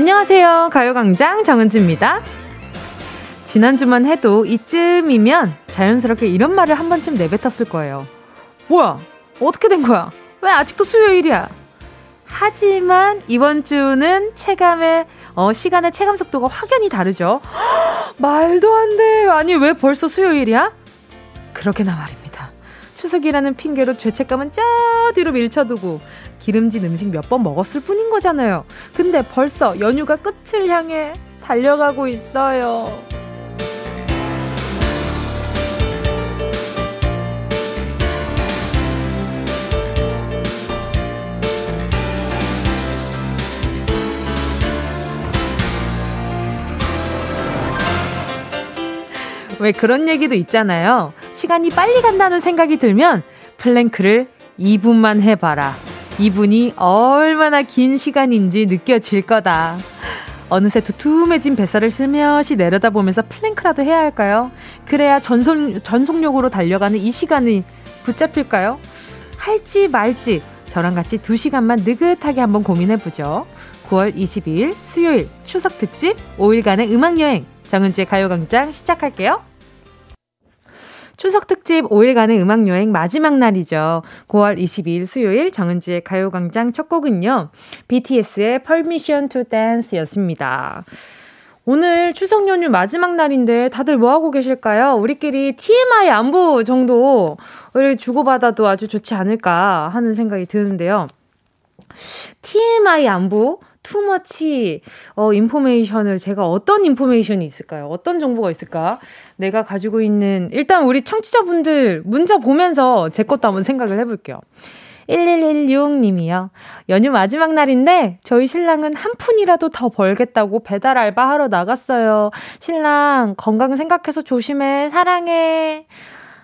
안녕하세요. 가요광장 정은지입니다. 지난주만 해도 이쯤이면 자연스럽게 이런 말을 한 번쯤 내뱉었을 거예요. 뭐야? 어떻게 된 거야? 왜 아직도 수요일이야? 하지만 이번 주는 체감의 어, 시간의 체감 속도가 확연히 다르죠. 말도 안 돼. 아니 왜 벌써 수요일이야? 그러게나 말입니다. 추석이라는 핑계로 죄책감은 저 뒤로 밀쳐두고 기름진 음식 몇 번 먹었을 뿐인 거잖아요. 근데 벌써 연휴가 끝을 향해 달려가고 있어요. 왜 그런 얘기도 있잖아요. 시간이 빨리 간다는 생각이 들면 플랭크를 2분만 해봐라. 2분이 얼마나 긴 시간인지 느껴질 거다. 어느새 두툼해진 뱃살을 슬며시 내려다보면서 플랭크라도 해야 할까요? 그래야 전속, 전속력으로 달려가는 이 시간이 붙잡힐까요? 할지 말지 저랑 같이 두 시간만 느긋하게 한번 고민해보죠. 9월 22일 수요일 추석 특집 5일간의 음악여행 정은지의 가요광장 시작할게요. 추석 특집 5일간의 음악 여행 마지막 날이죠. 9월 22일 수요일 정은지의 가요광장 첫 곡은요. BTS의 Permission to Dance 였습니다. 오늘 추석 연휴 마지막 날인데 다들 뭐 하고 계실까요? 우리끼리 TMI 안부 정도를 주고받아도 아주 좋지 않을까 하는 생각이 드는데요. TMI 안부 투머치 어 인포메이션을 제가 어떤 인포메이션이 있을까요? 어떤 정보가 있을까? 내가 가지고 있는 일단 우리 청취자분들 문자 보면서 제 것도 한번 생각을 해 볼게요. 1116님이요. 연휴 마지막 날인데 저희 신랑은 한 푼이라도 더 벌겠다고 배달 알바 하러 나갔어요. 신랑 건강 생각해서 조심해. 사랑해.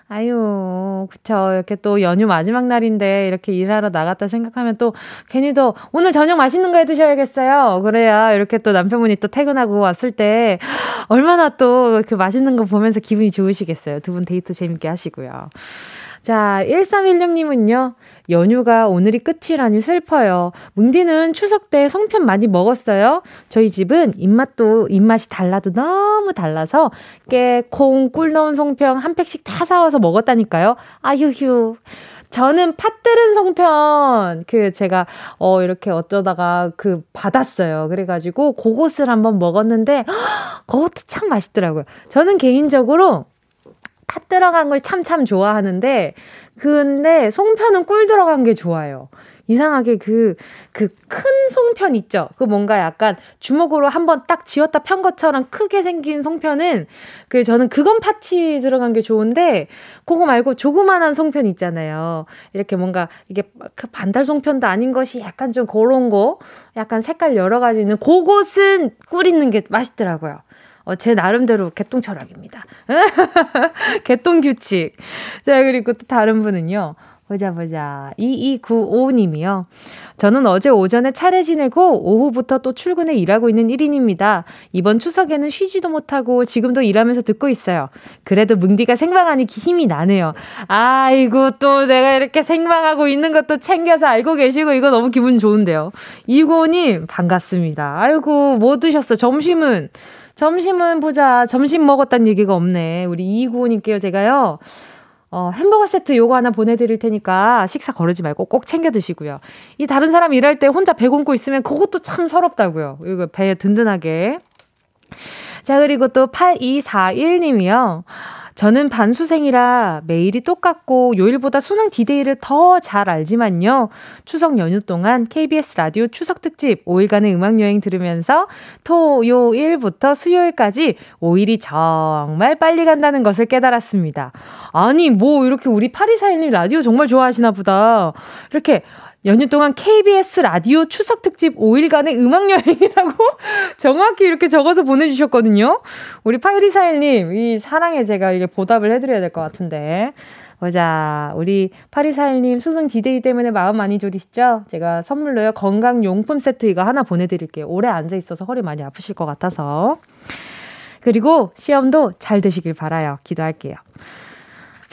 아유, 그쵸. 이렇게 또 연휴 마지막 날인데 이렇게 일하러 나갔다 생각하면 또 괜히 더 오늘 저녁 맛있는 거 해 드셔야겠어요. 그래야 이렇게 또 남편분이 또 퇴근하고 왔을 때 얼마나 또 그 맛있는 거 보면서 기분이 좋으시겠어요. 두 분 데이트 재밌게 하시고요. 자, 1316님은요. 연휴가 오늘이 끝이라니 슬퍼요. 뭉디는 추석 때 송편 많이 먹었어요? 저희 집은 입맛도, 입맛이 달라도 너무 달라서 깨, 콩, 꿀 넣은 송편 한 팩씩 다 사와서 먹었다니까요. 아휴휴. 저는 팥들은 송편 그 제가 어 이렇게 어쩌다가 그 받았어요. 그래가지고 그것을 한번 먹었는데 그것도 참 맛있더라고요. 저는 개인적으로 팥 들어간 걸 참 참 좋아하는데 근데 송편은 꿀 들어간 게 좋아요. 이상하게 그, 그 큰 송편 있죠? 그 뭔가 약간 주먹으로 한번 딱 쥐었다 편 것처럼 크게 생긴 송편은 그 저는 그건 파치 들어간 게 좋은데 그거 말고 조그만한 송편 있잖아요. 이렇게 뭔가 이게 그 반달 송편도 아닌 것이 약간 좀 그런 거 약간 색깔 여러 가지 있는 그곳은 꿀 있는 게 맛있더라고요. 어, 제 나름대로 개똥 철학입니다. 개똥 규칙. 자, 그리고 또 다른 분은요. 보자, 보자. 2295님이요. 저는 어제 오전에 차례 지내고 오후부터 또 출근해 일하고 있는 1인입니다. 이번 추석에는 쉬지도 못하고 지금도 일하면서 듣고 있어요. 그래도 뭉디가 생방하니 힘이 나네요. 아이고, 또 내가 이렇게 생방하고 있는 것도 챙겨서 알고 계시고 이거 너무 기분 좋은데요. 295님, 반갑습니다. 아이고, 뭐 드셨어? 점심은? 점심은 보자. 점심 먹었단 얘기가 없네. 우리 이구호님께요, 제가요. 어, 햄버거 세트 요거 하나 보내드릴 테니까 식사 거르지 말고 꼭 챙겨 드시고요. 이 다른 사람 일할 때 혼자 배 굶고 있으면 그것도 참 서럽다고요. 이거 배 든든하게. 자, 그리고 또 8241님이요. 저는 반수생이라 매일이 똑같고 요일보다 수능 디데이를 더 잘 알지만요. 추석 연휴 동안 KBS 라디오 추석 특집 5일간의 음악 여행 들으면서 토 요 일부터 수요일까지 5일이 정말 빨리 간다는 것을 깨달았습니다. 아니, 뭐 이렇게 우리 8241님 라디오 정말 좋아하시나 보다. 이렇게 연휴 동안 KBS 라디오 추석 특집 5일간의 음악 여행이라고 정확히 이렇게 적어서 보내주셨거든요. 우리 파이리사일님, 이 사랑에 제가 이게 보답을 해드려야 될 것 같은데. 보자. 우리 파리사일님 수능 디데이 때문에 마음 많이 졸이시죠? 제가 선물로요. 건강용품 세트 이거 하나 보내드릴게요. 오래 앉아있어서 허리 많이 아프실 것 같아서. 그리고 시험도 잘 되시길 바라요. 기도할게요.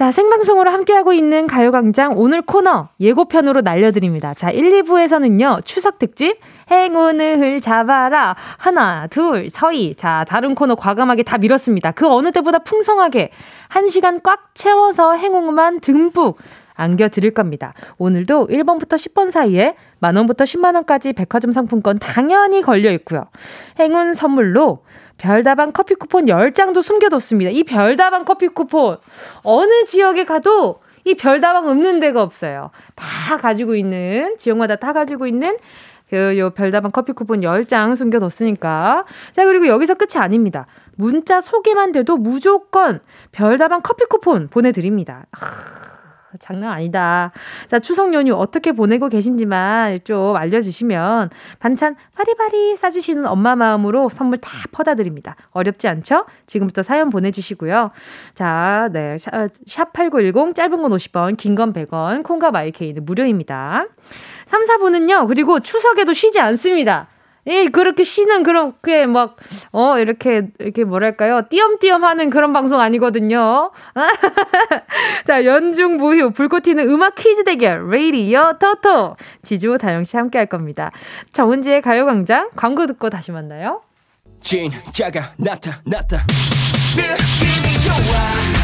자, 생방송으로 함께하고 있는 가요광장 오늘 코너 예고편으로 날려드립니다. 자, 1, 2부에서는요, 추석 특집, 행운을 잡아라. 하나, 둘, 서희. 자, 다른 코너 과감하게 다 밀었습니다. 그 어느 때보다 풍성하게 1시간 꽉 채워서 행운만 듬뿍 안겨드릴 겁니다. 오늘도 1번부터 10번 사이에 만원부터 10만원까지 백화점 상품권 당연히 걸려 있고요. 행운 선물로 별다방 커피 쿠폰 10장도 숨겨뒀습니다. 이 별다방 커피 쿠폰 어느 지역에 가도 이 별다방 없는 데가 없어요. 다 가지고 있는 지역마다 다 가지고 있는 그요 별다방 커피 쿠폰 10장 숨겨 뒀으니까. 자, 그리고 여기서 끝이 아닙니다. 문자 소개만 돼도 무조건 별다방 커피 쿠폰 보내 드립니다. 장난 아니다. 자, 추석 연휴 어떻게 보내고 계신지만 좀 알려주시면 반찬 파리파리 싸주시는 엄마 마음으로 선물 다 퍼다 드립니다. 어렵지 않죠? 지금부터 사연 보내주시고요. 자, 네. 샵8910 짧은 건 50원, 긴 건 100원, 콩과 마이케이는 무료입니다. 3, 4분은요, 그리고 추석에도 쉬지 않습니다. 예, 그렇게 쉬는 그런, 게 막, 어, 이렇게, 이렇게 뭐랄까요. 띄엄띄엄 하는 그런 방송 아니거든요. 자, 연중 무휴, 불꽃 튀는 음악 퀴즈 대결, 레이디어 토토. 지주 다영씨 함께 할 겁니다. 정은지의 가요광장, 광고 듣고 다시 만나요. 진짜가 나타났다. 느낌이 좋아.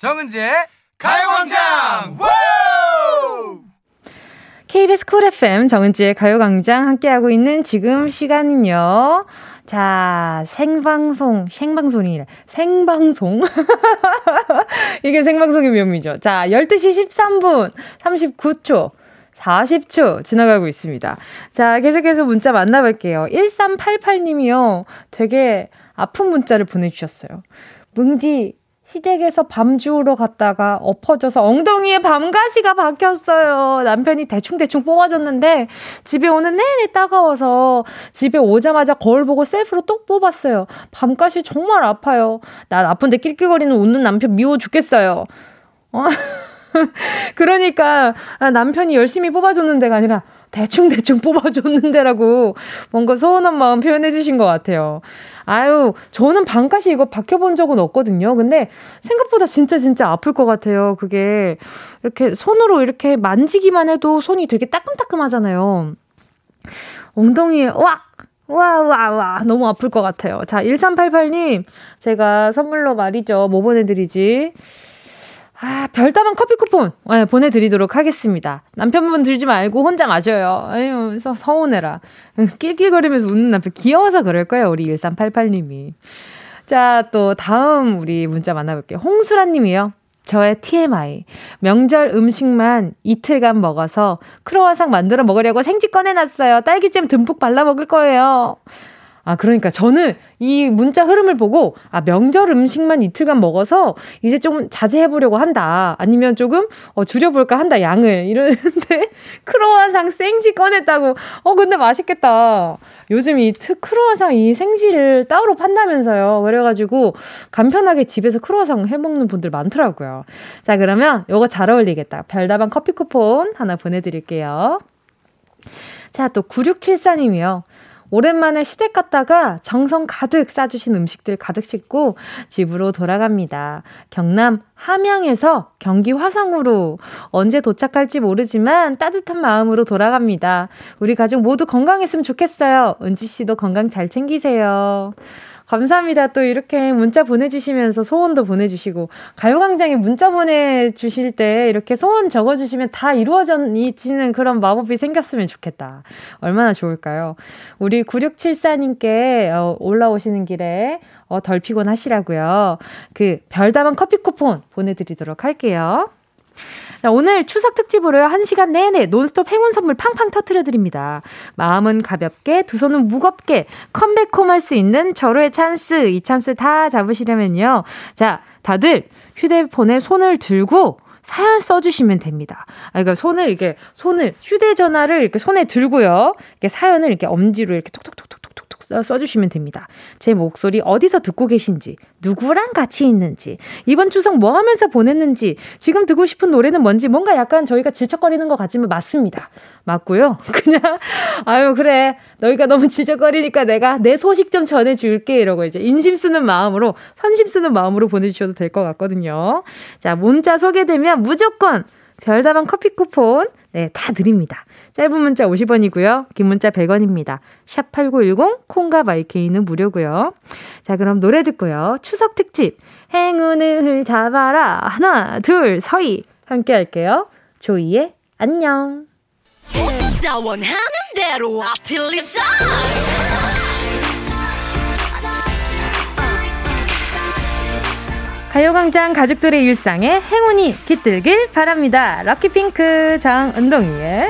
정은지의 가요광장 KBS 쿨 FM 정은지의 가요광장 함께하고 있는 지금 시간은요. 자, 생방송, 생방송이래. 생방송. 이게 생방송의 묘미죠. 자, 12시 13분 39초. 40초 지나가고 있습니다. 자, 계속해서 문자 만나볼게요. 1388님이요. 되게 아픈 문자를 보내주셨어요. 뭉디, 시댁에서 밤 주우러 갔다가 엎어져서 엉덩이에 밤가시가 박혔어요. 남편이 대충대충 뽑아줬는데 집에 오는 내내 따가워서 집에 오자마자 거울 보고 셀프로 똑 뽑았어요. 밤가시 정말 아파요. 난 아픈데 낄낄거리는 웃는 남편 미워 죽겠어요. 어? 그러니까 아, 남편이 열심히 뽑아줬는 데가 아니라 대충대충 뽑아줬는데라고 뭔가 서운한 마음 표현해 주신 것 같아요. 아유, 저는 반까지 이거 박혀본 적은 없거든요. 근데 생각보다 진짜 진짜 아플 것 같아요. 그게 이렇게 손으로 이렇게 만지기만 해도 손이 되게 따끔따끔하잖아요. 엉덩이에 왁! 와, 와, 와. 너무 아플 것 같아요. 자, 1388님, 제가 선물로 말이죠. 뭐 보내드리지? 아, 별다방 커피 쿠폰 네, 보내드리도록 하겠습니다. 남편분 들지 말고 혼자 마셔요. 아유, 서, 서운해라. 낄낄거리면서 웃는 남편 귀여워서 그럴 거예요. 우리 1388님이. 자, 또 다음 우리 문자 만나볼게요. 홍수란 님이요. 저의 TMI. 명절 음식만 이틀간 먹어서 크로와상 만들어 먹으려고 생지 꺼내놨어요. 딸기잼 듬뿍 발라 먹을 거예요. 아, 그러니까 저는 이 문자 흐름을 보고, 아, 명절 음식만 이틀간 먹어서 이제 좀 자제해보려고 한다. 아니면 조금, 어, 줄여볼까 한다, 양을. 이러는데, 크로아상 생지 꺼냈다고. 어, 근데 맛있겠다. 요즘 이 트, 크로아상 이 생지를 따로 판다면서요. 그래가지고, 간편하게 집에서 크로아상 해먹는 분들 많더라고요. 자, 그러면 요거 잘 어울리겠다. 별다방 커피 쿠폰 하나 보내드릴게요. 자, 또 9674님이요. 오랜만에 시댁 갔다가 정성 가득 싸주신 음식들 가득 싣고 집으로 돌아갑니다. 경남 함양에서 경기 화성으로 언제 도착할지 모르지만 따뜻한 마음으로 돌아갑니다. 우리 가족 모두 건강했으면 좋겠어요. 은지 씨도 건강 잘 챙기세요. 감사합니다. 또 이렇게 문자 보내주시면서 소원도 보내주시고, 가요광장에 문자 보내주실 때 이렇게 소원 적어주시면 다 이루어지는 그런 마법이 생겼으면 좋겠다. 얼마나 좋을까요? 우리 9674님께 어, 올라오시는 길에 어, 덜 피곤하시라고요. 그 별다방 커피 쿠폰 보내드리도록 할게요. 자, 오늘 추석 특집으로요. 한 시간 내내 논스톱 행운 선물 팡팡 터트려 드립니다. 마음은 가볍게, 두 손은 무겁게 come back home 할 수 있는 절호의 찬스. 이 찬스 다 잡으시려면요. 자, 다들 휴대폰에 손을 들고 사연 써주시면 됩니다. 아, 그러니까 손을 이렇게, 손을, 휴대전화를 이렇게 손에 들고요. 이렇게 사연을 이렇게 엄지로 이렇게 톡톡톡톡톡톡 써주시면 됩니다. 제 목소리 어디서 듣고 계신지, 누구랑 같이 있는지, 이번 추석 뭐 하면서 보냈는지, 지금 듣고 싶은 노래는 뭔지, 뭔가 약간 저희가 질척거리는 것 같지만 맞습니다. 맞고요. 그냥, 아유, 그래. 너희가 너무 질척거리니까 내가 내 소식 좀 전해줄게. 이러고 이제 인심 쓰는 마음으로, 선심 쓰는 마음으로 보내주셔도 될 것 같거든요. 자, 문자 소개되면 무조건 별다방 커피 쿠폰, 네, 다 드립니다. 짧은 문자 50원이고요. 긴 문자 100원입니다. 샵 8910, 콩과 마이케이는 무료고요. 자, 그럼 노래 듣고요. 추석 특집, 행운을 잡아라. 하나, 둘, 서희. 함께 할게요. 조이의 안녕. 가요광장 가족들의 일상에 행운이 깃들길 바랍니다. 럭키핑크 장은동이의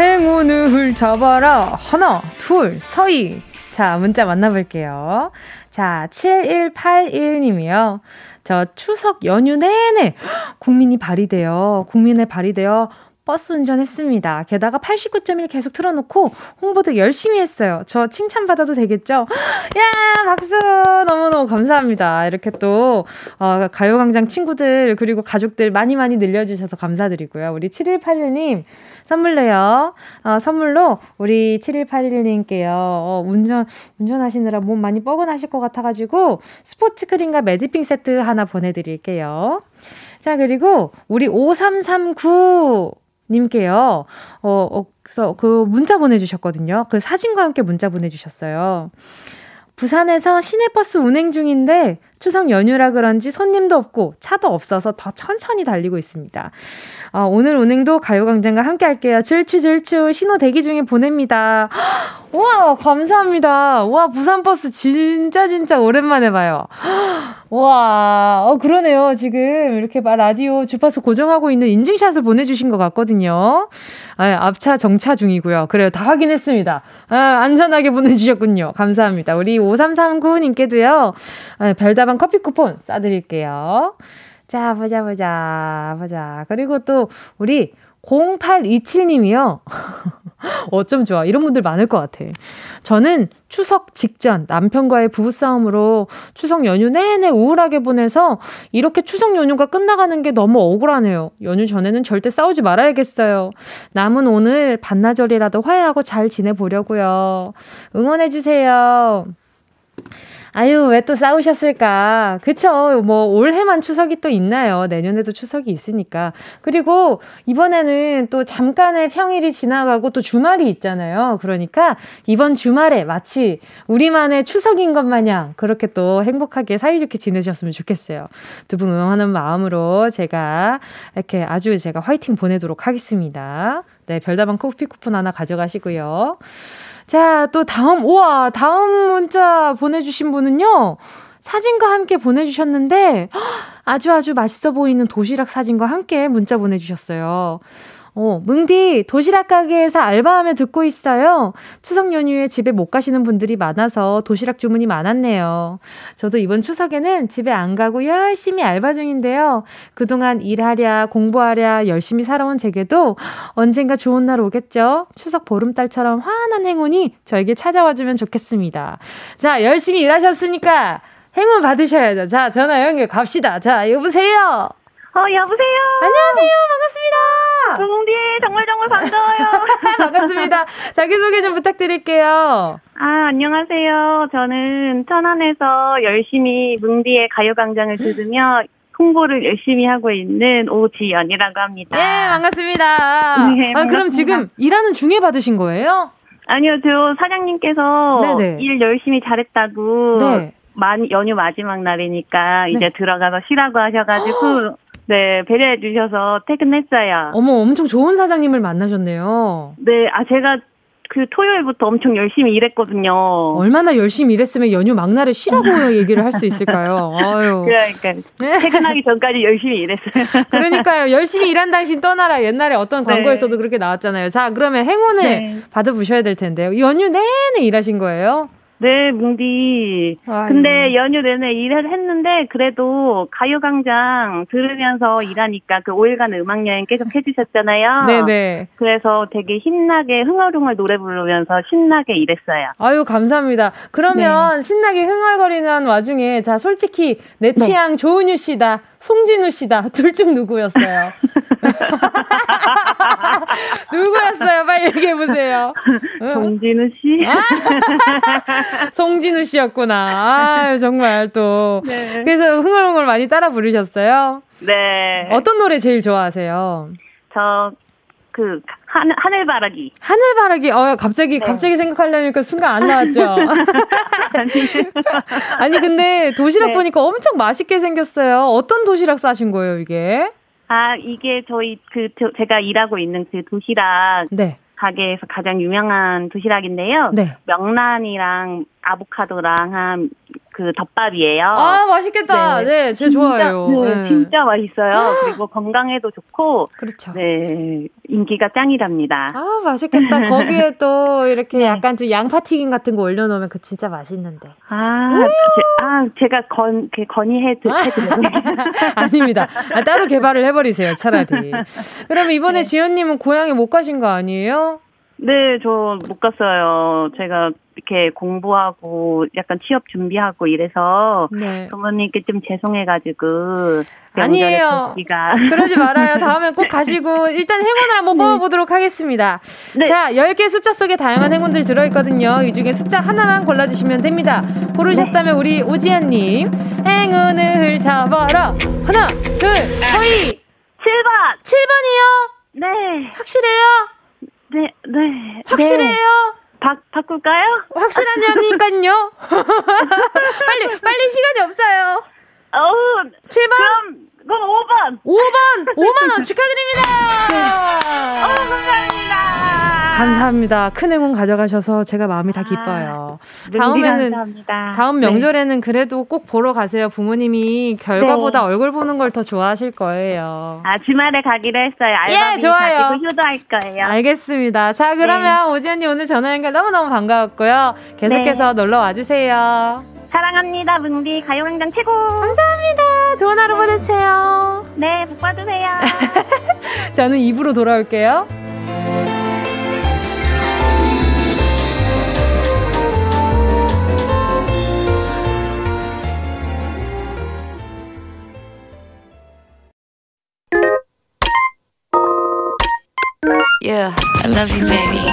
행운을 잡아라. 하나, 둘, 서희. 자, 문자 만나볼게요. 자, 7181님이요. 저 추석 연휴 내내 국민이 발휘되어, 국민의 발휘되어 버스 운전했습니다. 게다가 89.1 계속 틀어놓고 홍보도 열심히 했어요. 저 칭찬받아도 되겠죠? 야, 박수! 너무너무 감사합니다. 이렇게 또, 어, 가요광장 친구들, 그리고 가족들 많이 많이 늘려주셔서 감사드리고요. 우리 7181님, 선물로요. 어, 선물로 우리 7181님께요. 어, 운전, 운전하시느라 몸 많이 뻐근하실 것 같아가지고 스포츠 크림과 매디핑 세트 하나 보내드릴게요. 자, 그리고 우리 5339 님께요. 어, 어, 그 문자 보내주셨거든요. 그 사진과 함께 문자 보내주셨어요. 부산에서 시내버스 운행 중인데 추석 연휴라 그런지 손님도 없고 차도 없어서 더 천천히 달리고 있습니다. 아, 오늘 운행도 가요광장과 함께 할게요. 줄추줄추 신호 대기 중에 보냅니다. 와 감사합니다. 와 부산버스 진짜 진짜 오랜만에 봐요. 와, 어, 그러네요. 지금 이렇게 라디오 주파수 고정하고 있는 인증샷을 보내주신 것 같거든요. 아, 앞차 정차 중이고요. 그래요. 다 확인했습니다. 아, 안전하게 보내주셨군요. 감사합니다. 우리 5339님께도요. 아, 별다방 커피 쿠폰 싸드릴게요. 자, 보자, 보자, 보자. 그리고 또, 우리 0827님이요. 어쩜 좋아. 이런 분들 많을 것 같아. 저는 추석 직전 남편과의 부부싸움으로 추석 연휴 내내 우울하게 보내서 이렇게 추석 연휴가 끝나가는 게 너무 억울하네요. 연휴 전에는 절대 싸우지 말아야겠어요. 남은 오늘 반나절이라도 화해하고 잘 지내보려고요. 응원해주세요. 아유, 왜 또 싸우셨을까? 그쵸. 뭐, 올해만 추석이 또 있나요? 내년에도 추석이 있으니까. 그리고 이번에는 또 잠깐의 평일이 지나가고 또 주말이 있잖아요. 그러니까 이번 주말에 마치 우리만의 추석인 것 마냥 그렇게 또 행복하게 사이좋게 지내셨으면 좋겠어요. 두 분 응원하는 마음으로 제가 이렇게 아주 제가 화이팅 보내도록 하겠습니다. 네, 별다방 커피 쿠폰 하나 가져가시고요. 자, 또 다음, 우와, 다음 문자 보내주신 분은요. 사진과 함께 보내주셨는데, 아주 아주 맛있어 보이는 도시락 사진과 함께 문자 보내주셨어요. 어, 뭉디, 도시락 가게에서 알바하며 듣고 있어요. 추석 연휴에 집에 못 가시는 분들이 많아서 도시락 주문이 많았네요. 저도 이번 추석에는 집에 안 가고 열심히 알바 중인데요. 그동안 일하랴, 공부하랴, 열심히 살아온 제게도 언젠가 좋은 날 오겠죠? 추석 보름달처럼 환한 행운이 저에게 찾아와주면 좋겠습니다. 자, 열심히 일하셨으니까 행운 받으셔야죠. 자, 전화 연결 갑시다. 자, 여보세요? 어, 여보세요? 안녕하세요. 반갑습니다. 조몽디, 정말 정말 반가워요. 반갑습니다. 자기소개 좀 부탁드릴게요. 아, 안녕하세요. 저는 천안에서 열심히 뭉디의 가요광장을 들으며 홍보를 열심히 하고 있는 오지연이라고 합니다. 네, 반갑습니다. 네, 반갑습니다. 아, 그럼 지금 일하는 중에 받으신 거예요? 아니요, 저 사장님께서 네네. 일 열심히 잘했다고 네. 만, 연휴 마지막 날이니까 네. 이제 들어가서 쉬라고 하셔가지고 네, 배려해 주셔서 퇴근했어요. 어머, 엄청 좋은 사장님을 만나셨네요. 네, 아, 제가 그 토요일부터 엄청 열심히 일했거든요. 얼마나 열심히 일했으면 연휴 막날에 쉬라고 얘기를 할 수 있을까요? 아유. 그러니까 퇴근하기 전까지 열심히 일했어요. 그러니까요. 열심히 일한 당신 떠나라. 옛날에 어떤 네. 광고에서도 네. 그렇게 나왔잖아요. 자, 그러면 행운을 네. 받아보셔야 될 텐데요. 연휴 내내 일하신 거예요? 네, 뭉디. 근데 연휴 내내 일을 했는데 그래도 가요광장 들으면서 일하니까 그 5일간 음악여행 계속 해주셨잖아요. 네네. 그래서 되게 힘나게 흥얼흥얼 노래 부르면서 신나게 일했어요. 아유, 감사합니다. 그러면 네. 신나게 흥얼거리는 와중에 자, 솔직히 내 네. 취향 네. 조은유 씨다. 송진우 씨다. 둘 중 누구였어요? 누구였어요? 빨리 얘기해 보세요. 송진우 씨. 아! 송진우 씨였구나. 아, 정말 또. 네. 그래서 흥얼흥얼 많이 따라 부르셨어요? 네. 어떤 노래 제일 좋아하세요? 저, 그, 하늘, 하늘바라기. 하늘바라기. 어, 갑자기, 네. 갑자기 생각하려니까 순간 안 나왔죠? 아니, 근데 도시락 네. 보니까 엄청 맛있게 생겼어요. 어떤 도시락 싸신 거예요, 이게? 아, 이게 저희 그, 저, 제가 일하고 있는 그 도시락. 네. 가게에서 가장 유명한 도시락인데요. 네. 명란이랑 아보카도랑 한 그 덮밥이에요. 아 맛있겠다. 네, 네 제가 좋아요. 네, 네. 진짜 맛있어요. 그리고 건강에도 좋고. 그렇죠. 네, 인기가 짱이랍니다. 아 맛있겠다. 거기에 또 이렇게 네. 약간 좀 양파튀김 같은 거 올려놓으면 그 진짜 맛있는데. 아, 제, 아 제가 건 건의해 드려요. 아닙니다. 아, 따로 개발을 해버리세요 차라리. 그럼 이번에 네. 지연님은 고향에 못 가신 거 아니에요? 네, 저 못 갔어요. 제가 이렇게 공부하고 약간 취업 준비하고 이래서 네. 부모님께 좀 죄송해가지고 아니에요. 그러지 말아요. 다음에 꼭 가시고 일단 행운을 한번 네. 뽑아보도록 하겠습니다. 네. 자, 10개 숫자 속에 다양한 행운들 들어있거든요. 이 중에 숫자 하나만 골라주시면 됩니다. 고르셨다면 우리 오지연님 행운을 잡아라. 하나, 둘, 서희 7번. 7번이요? 네. 확실해요? 네, 네. 확실해요? 네. 바, 바꿀까요? 확실하냐니까요. 빨리, 빨리 시간이 없어요. 어 7번? 그럼, 그럼 5번. 5번! 5만원 축하드립니다! 감사합니다. 큰 행운 가져가셔서 제가 마음이 다 아, 기뻐요. 아, 다음에는 감사합니다. 다음 네. 명절에는 네. 그래도 꼭 보러 가세요. 부모님이 결과보다 네. 얼굴 보는 걸 더 좋아하실 거예요. 아 주말에 가기로 했어요. 예, 좋아요. 효도할 거예요. 알겠습니다. 자 그러면 네. 오지 언니 오늘 전화 연결 너무 너무 반가웠고요. 계속해서 네. 놀러 와주세요. 사랑합니다, 뭉디 가요광장 최고. 감사합니다. 좋은 하루 보내세요. 네, 복 받으세요. 저는 입으로 돌아올게요. Yeah, I love you, baby.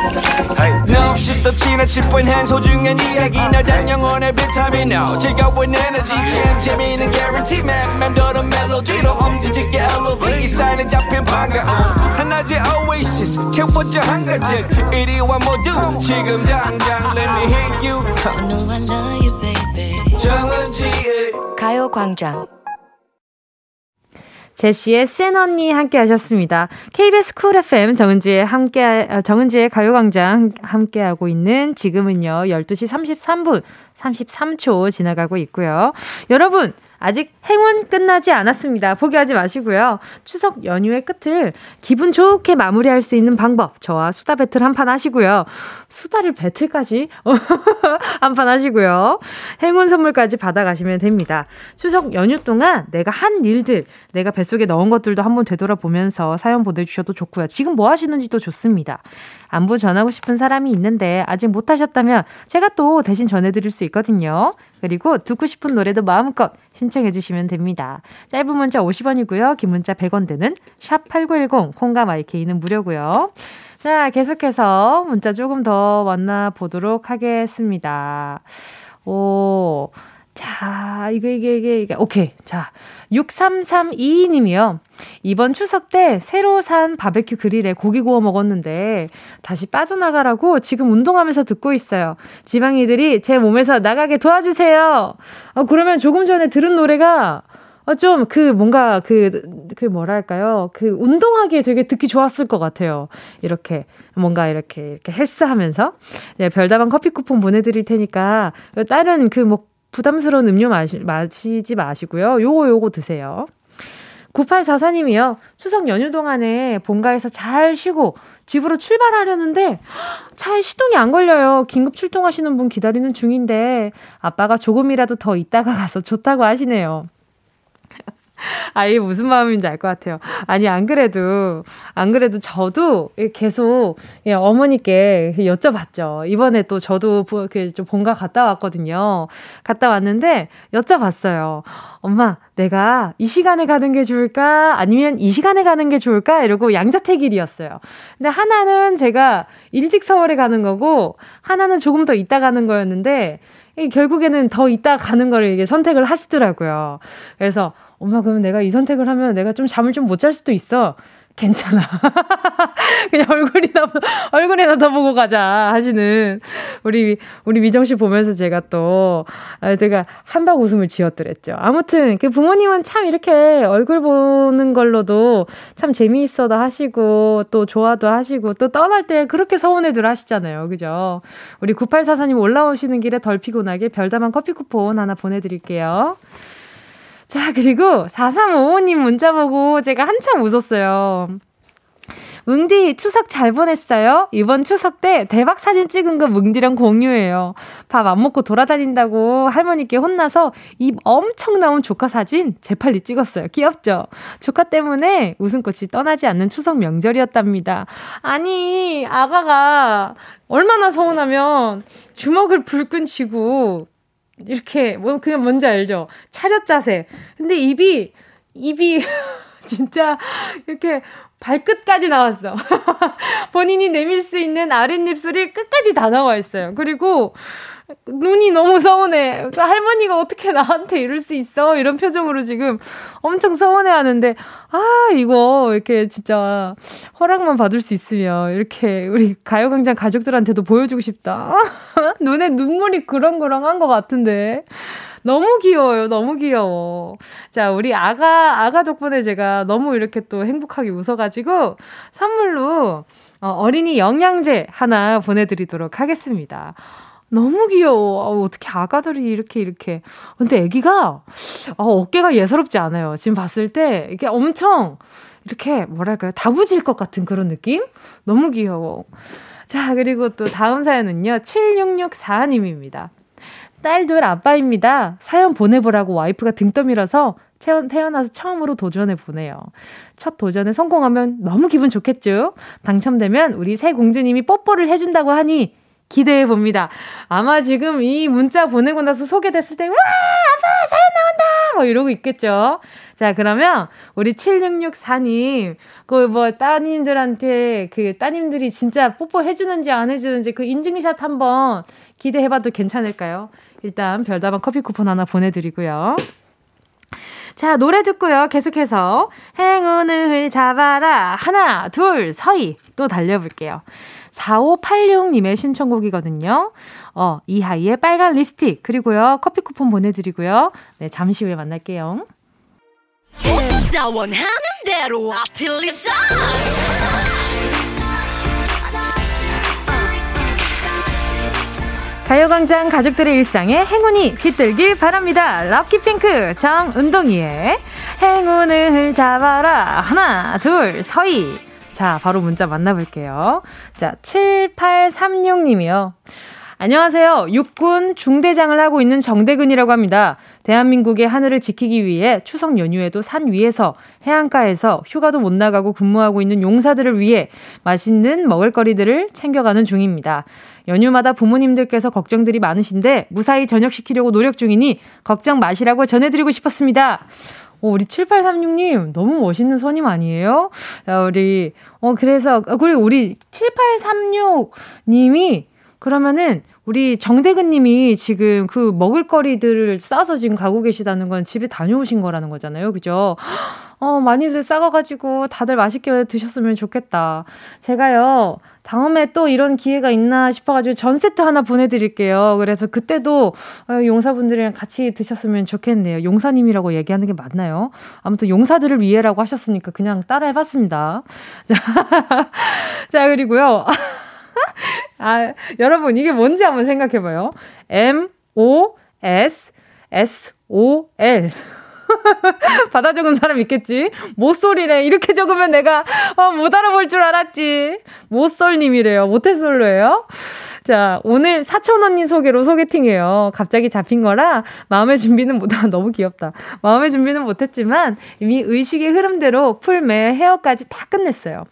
No, 없이 또 지나칠 뻔한 소중한 이야기. 너란 영혼의 비타민. No 즐거운 에너지. 참 재미있는 guarantee. man 맴도는 멜로디로 엄지짓게 elevate. 이 사인은 잡힌 반가움 하나의 oasis. 채워져 한가득 이리와 모두 지금 당장 let me hit you. I know I love you, baby. 정은지의 가요광장 제시의 센 언니 함께 하셨습니다. KBS 쿨 FM 정은지의 함께, 어, 정은지의 가요 광장 함께 하고 있는 지금은요, 12시 33분 33초 지나가고 있고요. 여러분, 아직 행운 끝나지 않았습니다. 포기하지 마시고요. 추석 연휴의 끝을 기분 좋게 마무리할 수 있는 방법. 저와 수다 배틀 한 판 하시고요. 수다를 배틀까지 한판 하시고요. 행운 선물까지 받아가시면 됩니다. 추석 연휴 동안 내가 한 일들, 내가 뱃속에 넣은 것들도 한번 되돌아보면서 사연 보내주셔도 좋고요. 지금 뭐 하시는지도 좋습니다. 안부 전하고 싶은 사람이 있는데 아직 못 하셨다면 제가 또 대신 전해드릴 수 있거든요. 그리고 듣고 싶은 노래도 마음껏 신청해 주시면 됩니다. 짧은 문자 50원이고요. 긴 문자 100원 드는 샵8910 콩과 마이케이는 무료고요. 자, 계속해서 문자 조금 더 만나보도록 하겠습니다. 오, 자, 이거, 이게, 이게, 이게, 오케이. 자, 6332님이요. 이번 추석 때 새로 산 바베큐 그릴에 고기 구워 먹었는데 다시 빠져나가라고 지금 운동하면서 듣고 있어요. 지방이들이 제 몸에서 나가게 도와주세요. 어, 그러면 조금 전에 들은 노래가 어, 좀, 그, 뭔가, 그, 그, 뭐랄까요. 그, 운동하기에 되게 듣기 좋았을 것 같아요. 이렇게, 뭔가 이렇게, 이렇게 헬스 하면서. 네, 별다방 커피 쿠폰 보내드릴 테니까, 다른 그, 뭐, 부담스러운 음료 마시, 마시지 마시고요. 요거 요거 드세요. 9844님이요. 추석 연휴 동안에 본가에서 잘 쉬고 집으로 출발하려는데 차에 시동이 안 걸려요. 긴급 출동하시는 분 기다리는 중인데 아빠가 조금이라도 더 있다가 가서 좋다고 하시네요. 아, 이게 무슨 마음인지 알 것 같아요. 아니, 안 그래도, 안 그래도 저도 계속 예, 어머니께 여쭤봤죠. 이번에 또 저도 좀 본가 갔다 왔거든요. 갔다 왔는데 여쭤봤어요. 엄마, 내가 이 시간에 가는 게 좋을까? 아니면 이 시간에 가는 게 좋을까? 이러고 양자택일이었어요. 근데 하나는 제가 일찍 서울에 가는 거고, 하나는 조금 더 있다 가는 거였는데, 결국에는 더 있다 가는 걸 이게 선택을 하시더라고요. 그래서 엄마 그러면 내가 이 선택을 하면 내가 좀 잠을 좀 못 잘 수도 있어. 괜찮아. 그냥 얼굴이나, 얼굴이나 더 보고 가자 하시는 우리, 우리 미정 씨 보면서 제가 또, 아, 제가 한박 웃음을 지었더랬죠. 아무튼, 그 부모님은 참 이렇게 얼굴 보는 걸로도 참 재미있어도 하시고, 또 좋아도 하시고, 또 떠날 때 그렇게 서운해들 하시잖아요. 그죠? 우리 9844님 올라오시는 길에 덜 피곤하게 별다방 커피 쿠폰 하나 보내드릴게요. 자, 그리고 4355님 문자 보고 제가 한참 웃었어요. 뭉디 추석 잘 보냈어요? 이번 추석 때 대박 사진 찍은 거 뭉디랑 공유해요. 밥 안 먹고 돌아다닌다고 할머니께 혼나서 입 엄청 나온 조카 사진 재빨리 찍었어요. 귀엽죠? 조카 때문에 웃음꽃이 떠나지 않는 추석 명절이었답니다. 아니, 아가가 얼마나 서운하면 주먹을 불끈 쥐고 이렇게 뭐 그냥 뭔지 알죠? 차렷 자세. 근데 입이 입이 진짜 이렇게 발끝까지 나왔어. 본인이 내밀 수 있는 아랫입술이 끝까지 다 나와 있어요. 그리고 눈이 너무 서운해. 그 할머니가 어떻게 나한테 이럴 수 있어? 이런 표정으로 지금 엄청 서운해 하는데, 아, 이거 이렇게 진짜 허락만 받을 수 있으면 이렇게 우리 가요광장 가족들한테도 보여주고 싶다. 눈에 눈물이 그렁그렁한 것 같은데. 너무 귀여워요. 너무 귀여워. 자, 우리 아가, 아가 덕분에 제가 너무 이렇게 또 행복하게 웃어가지고 선물로 어, 어린이 영양제 하나 보내드리도록 하겠습니다. 너무 귀여워. 어, 어떻게 아가들이 이렇게, 이렇게. 근데 아기가, 어, 어깨가 예사롭지 않아요. 지금 봤을 때, 이게 엄청, 이렇게, 뭐랄까요. 다부질 것 같은 그런 느낌? 너무 귀여워. 자, 그리고 또 다음 사연은요. 7664님입니다. 딸둘 아빠입니다. 사연 보내보라고 와이프가 등 떠밀어서 태어나서 처음으로 도전해 보네요. 첫 도전에 성공하면 너무 기분 좋겠죠? 당첨되면 우리 새 공주님이 뽀뽀를 해준다고 하니 기대해 봅니다. 아마 지금 이 문자 보내고 나서 소개됐을 때, 와! 아빠! 사연 나온다! 뭐 이러고 있겠죠? 자, 그러면 우리 7664님, 그 뭐 따님들한테 그 따님들이 진짜 뽀뽀 해주는지 안 해주는지 그 인증샷 한번 기대해 봐도 괜찮을까요? 일단 별다방 커피 쿠폰 하나 보내드리고요. 자, 노래 듣고요. 계속해서 행운을 잡아라. 하나, 둘, 서희. 또 달려볼게요. 4586님의 신청곡이거든요. 어, 이하이의 빨간 립스틱. 그리고요, 커피 쿠폰 보내드리고요. 네, 잠시 후에 만날게요. 가요광장 가족들의 일상에 행운이 깃들길 바랍니다. 럭키핑크 정은동이의 행운을 잡아라. 하나, 둘, 서희. 자, 바로 문자 만나볼게요. 자, 7836님이요. 안녕하세요. 육군 중대장을 하고 있는 정대근이라고 합니다. 대한민국의 하늘을 지키기 위해 추석 연휴에도 산 위에서 해안가에서 휴가도 못 나가고 근무하고 있는 용사들을 위해 맛있는 먹을거리들을 챙겨가는 중입니다. 연휴마다 부모님들께서 걱정들이 많으신데 무사히 전역시키려고 노력 중이니 걱정 마시라고 전해드리고 싶었습니다. 오, 우리 7836님, 너무 멋있는 선임 아니에요? 야, 우리, 어, 그래서, 어, 그리고 우리 7836님이, 그러면은, 우리 정대근 님이 지금 그 먹을거리들을 싸서 지금 가고 계시다는 건 집에 다녀오신 거라는 거잖아요. 그죠? 어, 많이들 싸가가지고 다들 맛있게 드셨으면 좋겠다. 제가요, 다음에 또 이런 기회가 있나 싶어가지고 전 세트 하나 보내드릴게요. 그래서 그때도 어, 용사분들이랑 같이 드셨으면 좋겠네요. 용사님이라고 얘기하는 게 맞나요? 아무튼 용사들을 위해라고 하셨으니까 그냥 따라 해봤습니다. 자, 자 그리고요. 아, 여러분, 이게 뭔지 한번 생각해봐요. M, O, S, S, O, L. 받아 적은 사람 있겠지? 모쏠이래. 이렇게 적으면 내가 어, 못 알아볼 줄 알았지. 모쏠님이래요. 모태솔로예요. 자, 오늘 사촌 언니 소개로 소개팅해요. 갑자기 잡힌 거라 마음의 준비는 못, 너무 귀엽다. 마음의 준비는 못했지만 이미 의식의 흐름대로 풀매 헤어까지 다 끝냈어요.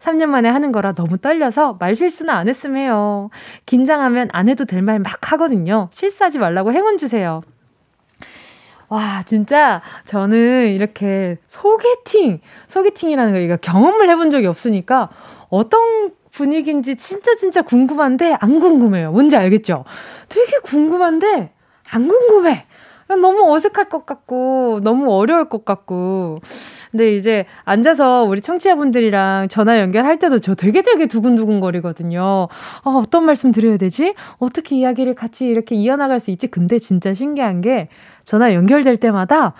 3년 만에 하는 거라 너무 떨려서 말 실수는 안 했음 해요. 긴장하면 안 해도 될 말 막 하거든요. 실수하지 말라고 행운 주세요. 와, 진짜 저는 이렇게 소개팅, 소개팅이라는 거 이거 경험을 해본 적이 없으니까 어떤 분위기인지 진짜 진짜 궁금한데 안 궁금해요. 뭔지 알겠죠? 되게 궁금한데 안 궁금해. 너무 어색할 것 같고, 너무 어려울 것 같고. 근데 이제 앉아서 우리 청취자분들이랑 전화 연결할 때도 저 되게 되게 두근두근 거리거든요. 어, 어떤 말씀 드려야 되지? 어떻게 이야기를 같이 이렇게 이어나갈 수 있지? 근데 진짜 신기한 게 전화 연결될 때마다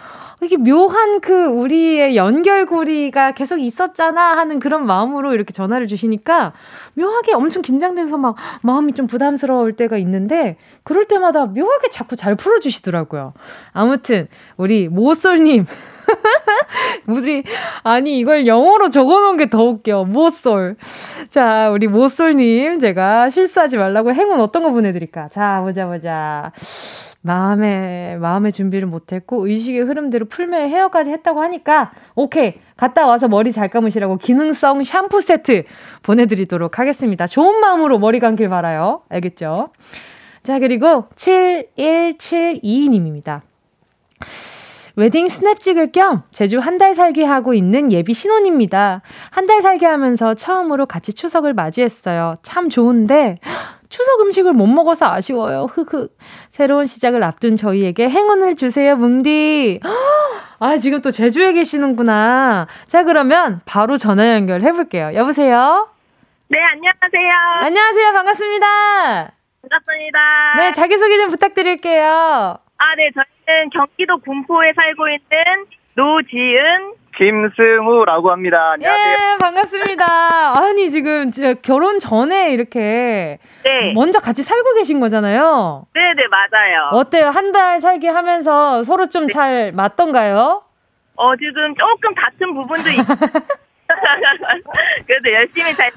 이게 묘한 그 우리의 연결고리가 계속 있었잖아 하는 그런 마음으로 이렇게 전화를 주시니까 묘하게 엄청 긴장돼서 막 마음이 좀 부담스러울 때가 있는데 그럴 때마다 묘하게 자꾸 잘 풀어주시더라고요. 아무튼 우리 모솔님 우리 아니 이걸 영어로 적어놓은 게 더 웃겨 모솔. 자 우리 모솔님 제가 실수하지 말라고 행운 어떤 거 보내드릴까? 자 보자 보자. 마음의 마음의 준비를 못했고 의식의 흐름대로 풀매 헤어까지 했다고 하니까 오케이 갔다 와서 머리 잘 감으시라고 기능성 샴푸 세트 보내드리도록 하겠습니다. 좋은 마음으로 머리 감길 바라요. 알겠죠? 자 그리고 7172님입니다. 웨딩 스냅 찍을 겸 제주 한 달 살기 하고 있는 예비 신혼입니다. 한 달 살기 하면서 처음으로 같이 추석을 맞이했어요. 참 좋은데 추석 음식을 못 먹어서 아쉬워요. 흑흑. 새로운 시작을 앞둔 저희에게 행운을 주세요, 뭉디. 아, 지금 또 제주에 계시는구나. 자, 그러면 바로 전화 연결해 볼게요. 여보세요? 네, 안녕하세요. 안녕하세요. 반갑습니다. 반갑습니다. 네, 자기소개 좀 부탁드릴게요. 아, 네, 저 희는 경기도 군포에 살고 있는 노지은, 김승우라고 합니다. 안녕하세요. 예, 반갑습니다. 아니, 지금 결혼 전에 이렇게 네. 먼저 같이 살고 계신 거잖아요. 네, 네, 맞아요. 어때요? 한 달 살기 하면서 서로 좀잘 네. 맞던가요? 어, 지금 조금 다툰 부분도 있 그래도 열심히 잘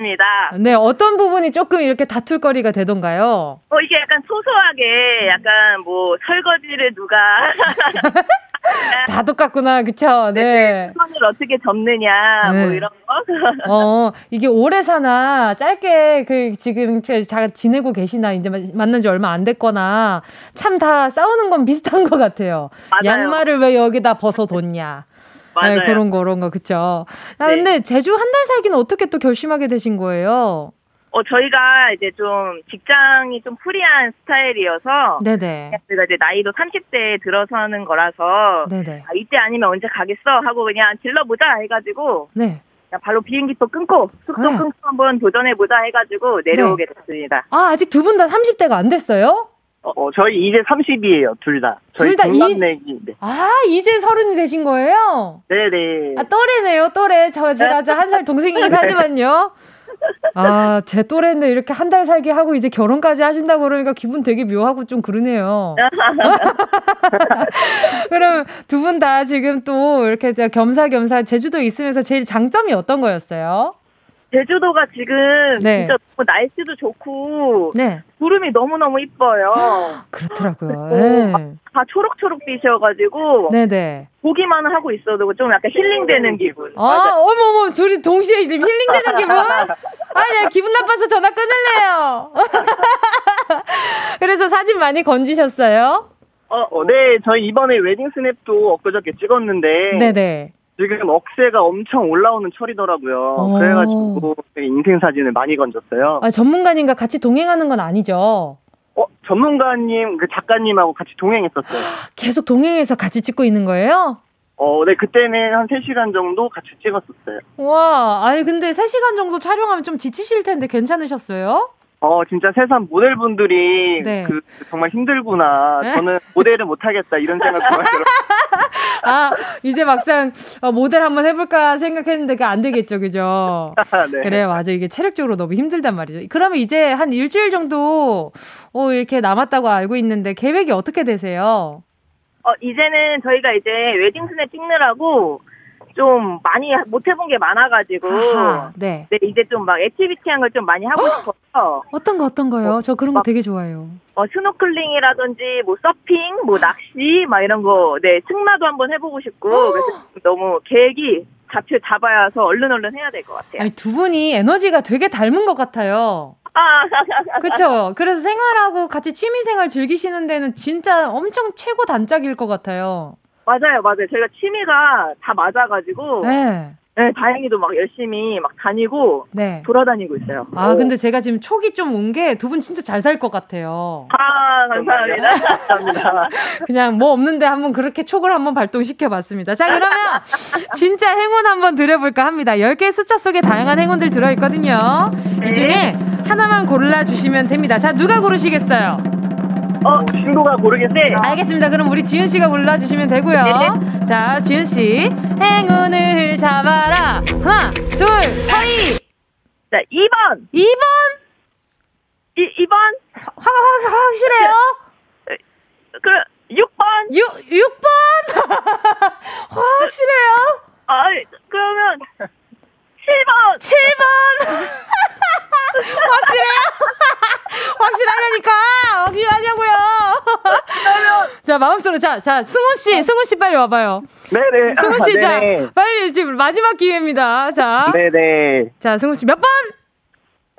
있습니다. 네, 어떤 부분이 조금 이렇게 다툴거리가 되던가요? 어, 이게 약간 소소하게 약간 뭐 설거지를 누가 다 똑같구나, 그쵸? 네. 손을 어떻게 접느냐, 뭐 네. 뭐 이런 거. 어, 이게 오래 사나, 짧게 그 지금 잘 지내고 계시나, 이제 만난 지 얼마 안 됐거나, 참 다 싸우는 건 비슷한 것 같아요. 맞아요. 양말을 왜 여기다 벗어뒀냐. 맞아요. 네, 그런 거, 그런 거, 그쵸? 아, 네. 근데 제주 한 달 살기는 어떻게 또 결심하게 되신 거예요? 어, 저희가 이제 좀 직장이 좀 프리한 스타일이어서. 네네. 저희가 이제 나이도 30대에 들어서는 거라서. 네네. 아, 이때 아니면 언제 가겠어? 하고 그냥 질러보자 해가지고. 네. 바로 비행기표 끊고 숙소 네. 끊고 한번 도전해보자 해가지고 내려오게 네. 됐습니다. 아, 아직 두 분 다 30대가 안 됐어요? 어, 어, 저희 이제 30이에요, 둘 다. 둘 다, 이, 네. 아, 이제 서른이 되신 거예요? 네네. 아, 또래네요, 또래. 저, 제가 한 살 동생이긴 네. 하지만요. 아, 제 또래인데 이렇게 한 달 살기 하고 이제 결혼까지 하신다고 그러니까 기분 되게 묘하고 좀 그러네요. 그럼 두 분 다 지금 또 이렇게 겸사겸사 제주도에 있으면서 제일 장점이 어떤 거였어요? 제주도가 지금 네. 진짜 너무 날씨도 좋고 네. 구름이 너무너무 이뻐요. 그렇더라고요. 네. 다 초록초록 빛이어가지고 네네. 보기만 하고 있어도 좀 약간 힐링되는 기분. 아, 어머머, 둘이 동시에 힐링되는 기분? 아, 네, 기분 나빠서 전화 끊을래요. 그래서 사진 많이 건지셨어요? 어, 어, 네, 저희 이번에 웨딩 스냅도 엊그저께 찍었는데. 네네. 지금 억새가 엄청 올라오는 철이더라고요. 오. 어. 그래가지고 인생 사진을 많이 건졌어요. 아, 전문가님과 같이 동행하는 건 아니죠? 어, 전문가님, 그 작가님하고 같이 동행했었어요. 계속 동행해서 같이 찍고 있는 거예요? 어, 네, 그때는 한 3시간 정도 같이 찍었었어요. 와, 아니, 근데 3시간 정도 촬영하면 좀 지치실 텐데 괜찮으셨어요? 어, 진짜 세상 모델분들이 네. 그 정말 힘들구나. 저는 모델을 못하겠다 이런 생각 정말 들었어요. 아, 이제 막상 어, 모델 한번 해볼까 생각했는데 그게 안 되겠죠, 그죠? 네. 그래, 맞아. 이게 체력적으로 너무 힘들단 말이죠. 그러면 이제 한 일주일 정도 어, 이렇게 남았다고 알고 있는데 계획이 어떻게 되세요? 어, 이제는 저희가 이제 웨딩 스냅 찍느라고 좀 많이 못 해본 게 많아가지고 아하, 네. 네 이제 좀 막 activity한 걸 좀 많이 하고 싶어서 어떤 거 어떤 거요? 어, 저 그런 거 되게 좋아해요. 어 스노클링이라든지 뭐 서핑, 뭐 낚시 막 이런 거네 승마도 한번 해보고 싶고 그래서 너무 계획이 잡혀 잡아야서 얼른 얼른 해야 될 것 같아요. 아니, 두 분이 에너지가 되게 닮은 것 같아요. 아, 그쵸. 그래서 생활하고 같이 취미 생활 즐기시는 데는 진짜 엄청 최고 단짝일 것 같아요. 맞아요, 맞아요. 저희가 취미가 다 맞아가지고. 네. 네, 다행히도 막 열심히 막 다니고 네. 돌아다니고 있어요. 아, 오. 근데 제가 지금 촉이 좀 온 게 두 분 진짜 잘 살 것 같아요. 아, 감사합니다. 감사합니다. 그냥 뭐 없는데 한번 그렇게 촉을 한번 발동시켜 봤습니다. 자, 그러면 진짜 행운 한번 드려볼까 합니다. 10개의 숫자 속에 다양한 행운들 들어있거든요. 네. 이 중에 하나만 골라주시면 됩니다. 자, 누가 고르시겠어요? 어, 친구가 고르겠네. 알겠습니다. 그럼 우리 지은 씨가 골라주시면 되고요. 네. 자, 지은 씨, 행운을 잡아라. 하나, 둘, 서희. 자, 2번. 2번? 이, 2번. 확, 확, 확실해요? 그, 6번. 6, 6번? 확실해요? 아, 그러면 7번. 7번. 확실해요? 확실하냐니까! 확실하냐고요! 자, 마음속으로, 자, 자, 승훈 씨, 승훈 씨 빨리 와봐요. 네네. 승훈 씨, 자, 빨리 지금 마지막 기회입니다. 자. 네네. 자, 승훈 씨 몇 번?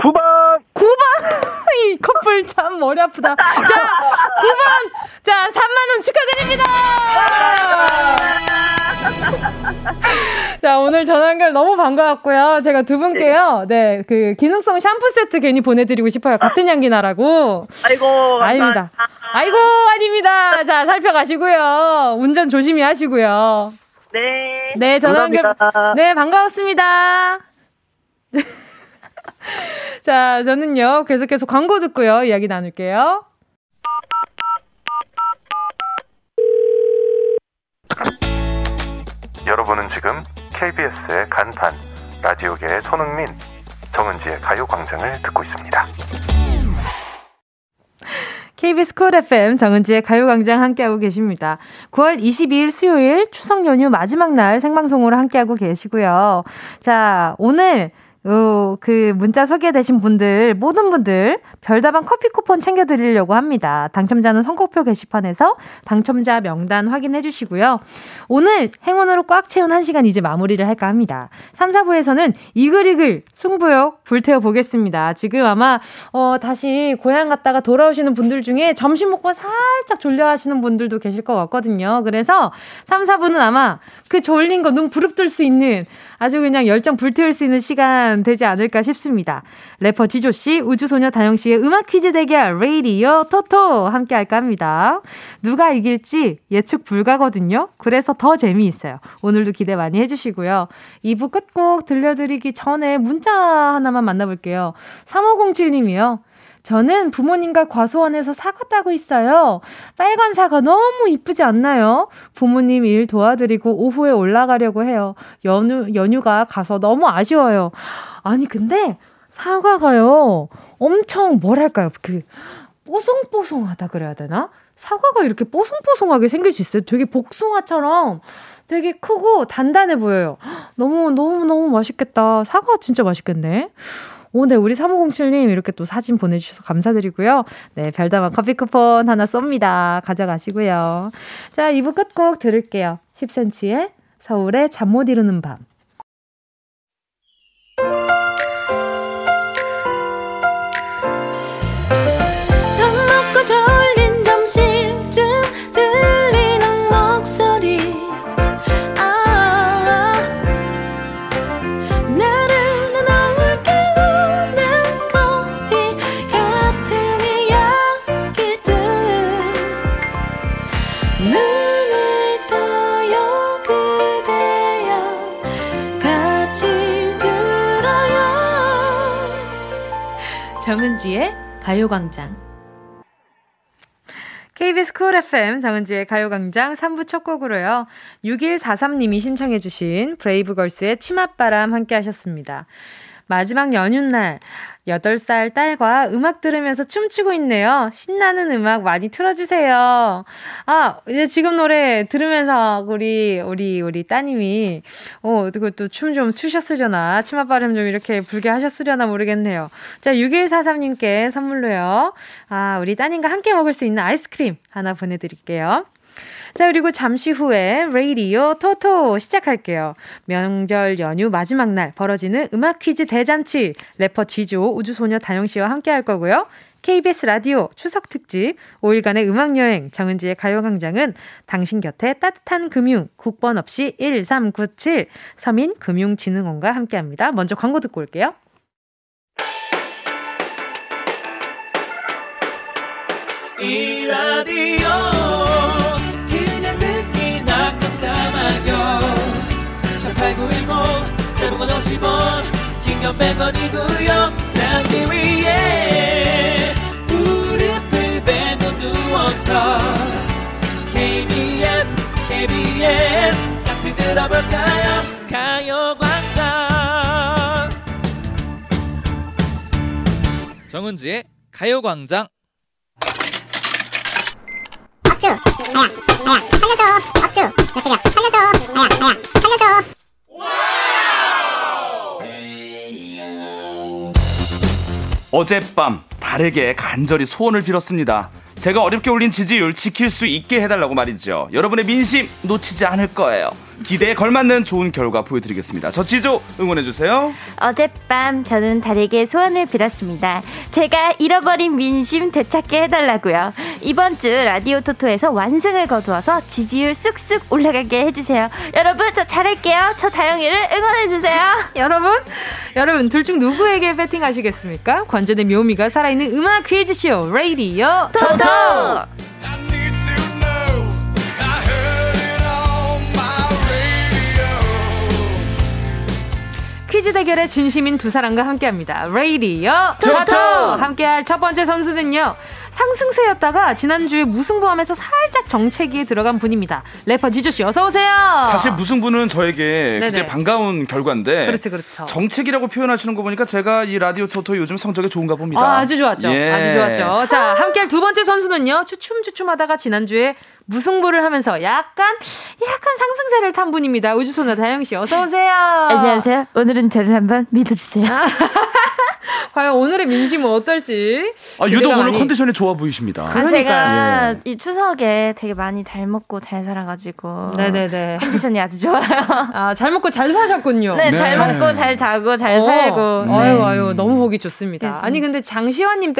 9번! 9번! 이 커플 참 머리 아프다. 자, 9번! 자, 3만원 축하드립니다! 자, 오늘 전화 연결 너무 반가웠고요. 제가 두 분께요, 네, 그, 기능성 샴푸 세트 괜히 보내드리고 싶어요. 같은 향기 나라고. 아이고. 아닙니다. 아이고, 아닙니다. 자, 살펴가시고요. 운전 조심히 하시고요. 네. 네, 전화 연결. 네, 반가웠습니다. 자, 저는요, 계속해서 광고 듣고요, 이야기 나눌게요. 여러분은 지금 KBS의 간판, 라디오계의 손흥민, 정은지의 가요광장을 듣고 있습니다. KBS 쿨 FM 정은지의 가요광장 함께하고 계십니다. 9월 22일 수요일 추석 연휴 마지막 날 생방송으로 함께하고 계시고요. 자, 오늘 어, 그 문자 소개되신 분들, 모든 분들 별다방 커피 쿠폰 챙겨드리려고 합니다. 당첨자는 선곡표 게시판에서 당첨자 명단 확인해 주시고요. 오늘 행운으로 꽉 채운 한 시간 이제 마무리를 할까 합니다. 3, 4부에서는 이글이글 승부욕 불태워 보겠습니다. 지금 아마, 어, 다시 고향 갔다가 돌아오시는 분들 중에 점심 먹고 살짝 졸려 하시는 분들도 계실 것 같거든요. 그래서 3, 4부는 아마 그 졸린 거 눈 부릅뜰 수 있는 아주 그냥 열정 불태울 수 있는 시간 되지 않을까 싶습니다. 래퍼 지조 씨, 우주소녀 다영 씨의 음악 퀴즈 대결, 레이디오 토토 함께 할까 합니다. 누가 이길지 예측 불가거든요. 그래서 더 재미있어요. 오늘도 기대 많이 해주시고요. 2부 끝곡 들려드리기 전에 문자 하나만 만나볼게요. 3507님이요. 저는 부모님과 과수원에서 사과 따고 있어요. 빨간 사과 너무 이쁘지 않나요? 부모님 일 도와드리고 오후에 올라가려고 해요. 연휴, 연휴가 가서 너무 아쉬워요. 아니, 근데 사과가요, 엄청 뭐랄까요. 그, 뽀송뽀송하다 그래야 되나? 사과가 이렇게 뽀송뽀송하게 생길 수 있어요. 되게 복숭아처럼 되게 크고 단단해 보여요. 너무, 너무, 너무 맛있겠다. 사과 진짜 맛있겠네. 오, 네, 우리 3507님 이렇게 또 사진 보내주셔서 감사드리고요. 네, 별다방 커피 쿠폰 하나 쏩니다. 가져가시고요. 자, 2부 끝곡 들을게요. 10cm의 서울의 잠 못 이루는 밤. 가요광장. KBS 쿨 FM 정은지의 가요광장 3부 첫 곡으로요. 6143님이 신청해주신 브레이브걸스의 치맛바람 함께 하셨습니다. 마지막 연휴날 8살 딸과 음악 들으면서 춤추고 있네요. 신나는 음악 많이 틀어주세요. 아, 이제 지금 노래 들으면서 우리, 우리, 우리 따님이, 어, 그것도 춤 좀 추셨으려나, 발음 좀 이렇게 불게 하셨으려나 모르겠네요. 자, 6143님께 선물로요. 아, 우리 따님과 함께 먹을 수 있는 아이스크림 하나 보내드릴게요. 자, 그리고 잠시 후에 레이디오 토토 시작할게요. 명절 연휴 마지막 날 벌어지는 음악 퀴즈 대잔치 래퍼 지조 우주소녀 다영 씨와 함께 할 거고요. KBS 라디오 추석 특집 5일간의 음악 여행 정은지의 가요광장은 당신 곁에 따뜻한 금융 국번 없이 1397 서민 금융진흥원과 함께합니다. 먼저 광고 듣고 올게요. 이 라디오 18910 대목원 50원 긴건 100원이고요 잠기 위에 무릎을 베고 누워서 KBS KBS 같이 들어볼까요? 가요광장. 정은지의 가요광장. 박주 아야 아야 살려줘 어젯밤 다르게 간절히 소원을 빌었습니다. 제가 어렵게 올린 지지율 지킬 수 있게 해달라고 말이죠. 여러분의 민심 놓치지 않을 거예요. 기대에 걸맞는 좋은 결과 보여드리겠습니다. 저 지조 응원해주세요. 어젯밤 저는 달에게 소원을 빌었습니다. 제가 잃어버린 민심 되찾게 해달라고요. 이번 주 라디오 토토에서 완승을 거두어서 지지율 쑥쑥 올라가게 해주세요. 여러분 저 잘할게요. 저 다영이를 응원해주세요. 여러분 여러분 둘 중 누구에게 배팅하시겠습니까? 관전의 묘미가 살아있는 음악 퀴즈쇼 레이디오 토토. 토토! 퀴즈 대결에 진심인 두 사람과 함께합니다. 라디오 토토 함께할 첫 번째 선수는요. 상승세였다가 지난주에 무승부하면서 살짝 정체기에 들어간 분입니다. 래퍼 지조 씨 어서 오세요. 사실 무승부는 저에게 굉장히 반가운 결과인데 그렇죠, 그렇죠. 정체기라고 표현하시는 거 보니까 제가 이 라디오 토토 요즘 성적이 좋은가 봅니다. 아, 주 좋았죠. 예. 아주 좋았죠. 자, 함께할 두 번째 선수는요. 주춤주춤하다가 지난주에 무승부를 하면서 약간 약간 상승세를 탄 분입니다. 우주소녀 다영 씨 어서 오세요. 안녕하세요. 오늘은 저를 한번 믿어주세요. 과연 오늘의 민심은 어떨지. 아, 유독 오늘 컨디션이 좋아 보이십니다. 아, 제가 예. 이 추석에 되게 많이 잘 먹고 잘 살아가지고. 네네네. 컨디션이 아주 좋아요. 아, 잘 먹고 잘 사셨군요. 네, 네. 잘 먹고 잘 자고 잘 어. 살고. 네. 아유, 아유, 너무 보기 좋습니다. 그래서. 아니, 근데 장시환님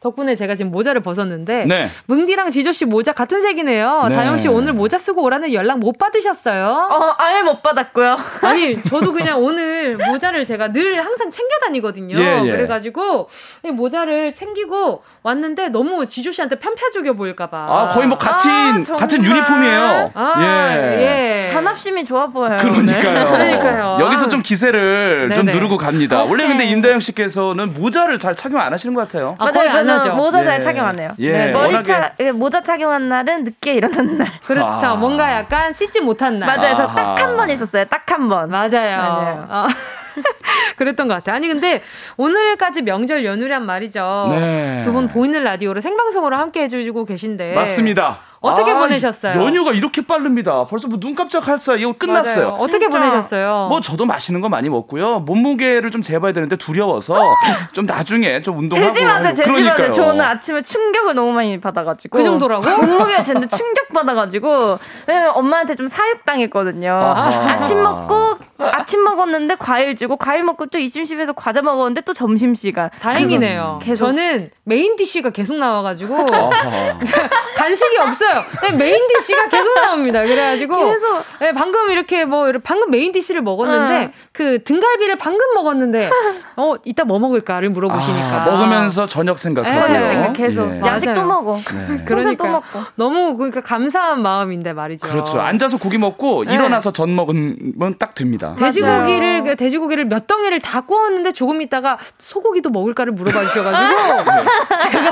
덕분에 제가 지금 모자를 벗었는데. 네. 뭉디랑 지조씨 모자 같은 색이 네요. 네. 다영 씨 오늘 모자 쓰고 오라는 연락 못 받으셨어요? 어, 아예 못 받았고요. 아니, 저도 그냥 오늘 모자를 제가 늘 항상 챙겨 다니거든요. 예, 예. 그래가지고 모자를 챙기고 왔는데 너무 지조 씨한테 편파적이어 보일까봐. 아 거의 뭐 같은 아, 같은 유니폼이에요. 아, 예. 예. 단합심이 좋아 보여요. 그러니까요. 그러니까요. 여기서 좀 기세를 네네. 좀 누르고 갑니다. 오케이. 원래 근데 임다영 씨께서는 모자를 잘 착용 안 하시는 것 같아요. 아, 맞아요, 저는 모자 예. 잘 착용하네요. 예. 네, 머리 차 예, 모자 착용한 날은 늦게 일어나는 날. 그렇죠. 아. 뭔가 약간 씻지 못한 날. 맞아요. 저 딱 한 번 있었어요. 딱 한 번. 맞아요. 맞아요. 어. 그랬던 것 같아요. 아니 근데 오늘까지 명절 연휴란 말이죠. 네. 두분 보이는 라디오로 생방송으로 함께 해주고 계신데 맞습니다. 어떻게 아, 보내셨어요? 연휴가 이렇게 빠릅니다. 벌써 뭐 눈 깜짝할 사이에 끝났어요. 맞아요. 어떻게 진짜. 보내셨어요? 뭐 저도 맛있는 거 많이 먹고요. 몸무게를 좀 재봐야 되는데 두려워서 좀 나중에 좀 운동하고. 재지 마세요. 재지 마세요. 저는 아침에 충격을 너무 많이 받아가지고. 그 정도라고? 몸무게가 쟀는데 충격 받아가지고 엄마한테 좀 사육당했거든요. 아하. 아침 먹고 아침 먹었는데 과일 주고 과일 먹고 또 이쯤 집에서 과자 먹었는데 또 점심 시간. 다행이네요. 계속. 저는 main dish가 계속 나와가지고 간식이 없어요. 네, main dish가 계속 나옵니다. 그래가지고 계속. 네, 방금 이렇게 뭐 방금 main dish를 먹었는데 응. 그 등갈비를 방금 먹었는데 어 이따 뭐 먹을까를 물어보시니까 아, 먹으면서 저녁 생각하고 네, 생각 계속 예. 야식도 먹어. 네. 그러니까 먹고. 너무 그러니까 감사한 마음인데 말이죠. 그렇죠. 앉아서 고기 먹고 네. 일어나서 전 먹으면 딱 됩니다. 어, 돼지고기를 그 돼지고기를 몇 덩이를 다 구웠는데 조금 있다가 소고기도 먹을까를 물어봐 주셔가지고 제가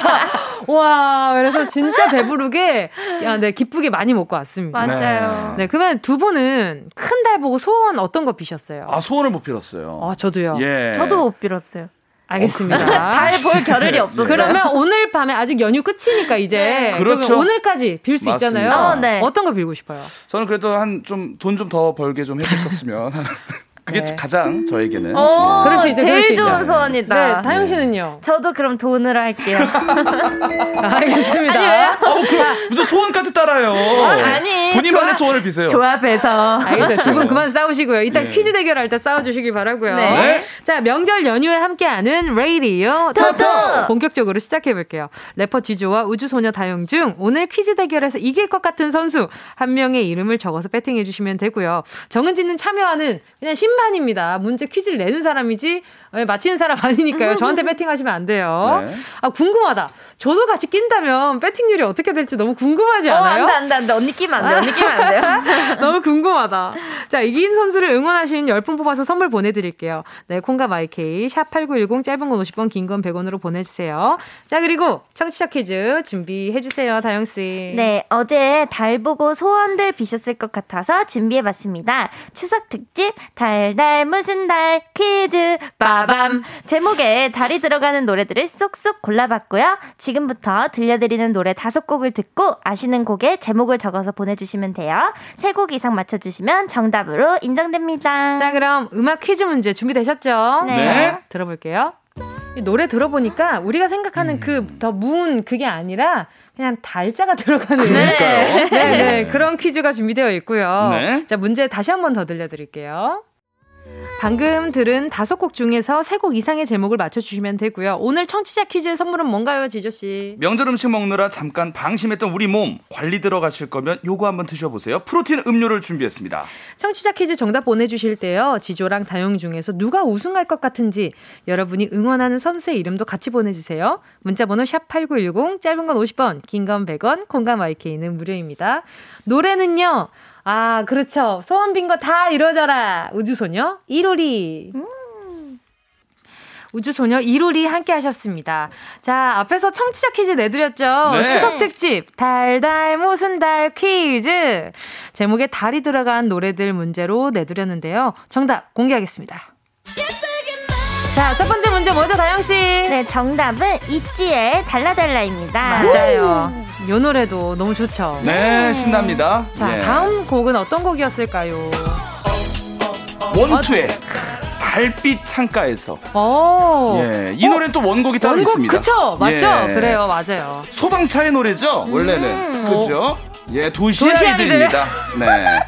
와 그래서 진짜 배부르게 아, 네 기쁘게 많이 먹고 왔습니다. 맞아요. 네, 그러면 두 분은 큰 달 보고 소원 어떤 거 비셨어요? 아 소원을 못 빌었어요. 아 저도요. 예. 저도 못 빌었어요. 알겠습니다. 달 볼 겨를이 없어요. 그러면 오늘 밤에 아직 연휴 끝이니까 이제 네. 그렇죠. 오늘까지 빌 수 있잖아요. 어, 네. 어떤 거 빌고 싶어요? 저는 그래도 한 좀 돈 좀 더 벌게 좀 해주셨으면 그게 네. 가장 저에게는. 어, 네. 그럴 수 있죠. 제일 수 좋은 소원이다. 네, 다영 씨는요? 저도 그럼 돈으로 할게요. 알겠습니다. 아니, 어, 그, 무슨 소원까지 따라요. 아니. 본인만의 소원을 비세요. 조합해서. 알겠어요. 두 분 그만 싸우시고요. 이따 네. 퀴즈 대결할 때 싸워주시기 바라고요. 네. 네. 자, 명절 연휴에 함께하는 레이디오 토토! 본격적으로 시작해볼게요. 래퍼 지조와 우주소녀 다영 중 오늘 퀴즈 대결에서 이길 것 같은 선수 한 명의 이름을 적어서 배팅해주시면 되고요. 정은지는 참여하는 그냥 심 심판입니다. 문제 퀴즈를 내는 사람이지 네, 맞히는 사람 아니니까요. 저한테 배팅하시면 안 돼요. 네. 아 궁금하다. 저도 같이 낀다면 배팅률이 어떻게 될지 너무 궁금하지 어, 않아요? 어, 안 돼, 안 돼, 안 돼. 언니 끼면 안 돼, 언니 끼면 안 돼요. 너무 궁금하다. 자, 이긴 선수를 응원하신 10분 뽑아서 선물 보내드릴게요. 네, 콩과 마이케이, 샵 8910, 짧은 건 50원, 긴 건 100원으로 보내주세요. 자, 그리고 청취자 퀴즈 준비해 주세요, 다영 씨. 네, 어제 달 보고 소원들 비셨을 것 같아서 준비해봤습니다. 추석 특집, 달달 무슨 달 퀴즈, 빠밤. 제목에 달이 들어가는 노래들을 쏙쏙 골라봤고요. 지금부터 들려드리는 노래 다섯 곡을 듣고 아시는 곡의 제목을 적어서 보내주시면 돼요. 세 곡 이상 맞춰주시면 정답으로 인정됩니다. 자, 그럼 음악 퀴즈 문제 준비되셨죠? 네. 네. 들어볼게요. 노래 들어보니까 우리가 생각하는 그 더 무은 그게 아니라 그냥 달자가 들어가는 네. 네, 네. 그런 퀴즈가 준비되어 있고요. 네. 자, 문제 다시 한 번 더 들려드릴게요. 방금 들은 다섯 곡 중에서 세 곡 이상의 제목을 맞춰주시면 되고요. 오늘 청취자 퀴즈의 선물은 뭔가요, 지조씨? 명절 음식 먹느라 잠깐 방심했던 우리 몸 관리 들어가실 거면 요거 한번 드셔보세요. 프로틴 음료를 준비했습니다. 청취자 퀴즈 정답 보내주실 때요. 지조랑 다영 중에서 누가 우승할 것 같은지 여러분이 응원하는 선수의 이름도 같이 보내주세요. 문자번호 샵8910 짧은 건 50원, 긴 건 100원, 공감 YK는 무료입니다. 노래는요. 아, 그렇죠. 소원 빈 거 다 이루어져라. 우주소녀 1호리. 음. 우주소녀 1호리 함께 하셨습니다. 자, 앞에서 청취자 퀴즈 내드렸죠. 네. 추석 특집 달달 무슨 달 퀴즈. 제목에 달이 들어간 노래들 문제로 내드렸는데요. 정답 공개하겠습니다. 자, 첫 번째 문제 뭐죠, 다영씨? 네, 정답은 있지의 달라달라입니다. 맞아요. 요 노래도 너무 좋죠. 네, 신납니다. 자, 예. 다음 곡은 어떤 곡이었을까요? 원투의 달빛 창가에서. 오. 예, 이 노래는 또 원곡이 따로 원곡, 있습니다. 그쵸, 맞죠? 예. 그래요, 맞아요. 소방차의 노래죠, 원래는. 음. 그죠? 예, 도시 아이들입니다. 네.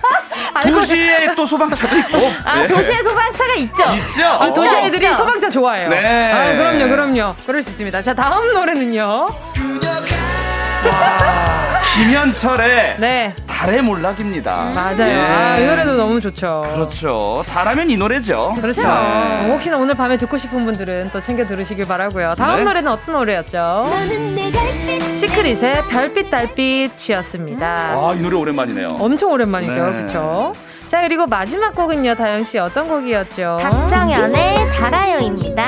도시에 또 소방차도 있고. 아, 예. 도시에 소방차가 있죠? 있죠. 아, 도시 아이들이 소방차 좋아해요. 네. 아, 그럼요, 그럼요. 그럴 수 있습니다. 자, 다음 노래는요. 김현철의 네. 달의 몰락입니다. 음, 맞아요. 예. 아, 이 노래도 너무 좋죠. 그렇죠. 달하면 이 노래죠. 그렇죠. 네. 혹시나 오늘 밤에 듣고 싶은 분들은 또 챙겨 들으시길 바라고요. 다음 네. 노래는 어떤 노래였죠? 시크릿의 별빛 달빛이었습니다. 아, 이 노래 오랜만이네요. 엄청 오랜만이죠. 네. 그렇죠. 자, 그리고 마지막 곡은요, 다영 씨 어떤 곡이었죠? 박정현의 달아요입니다.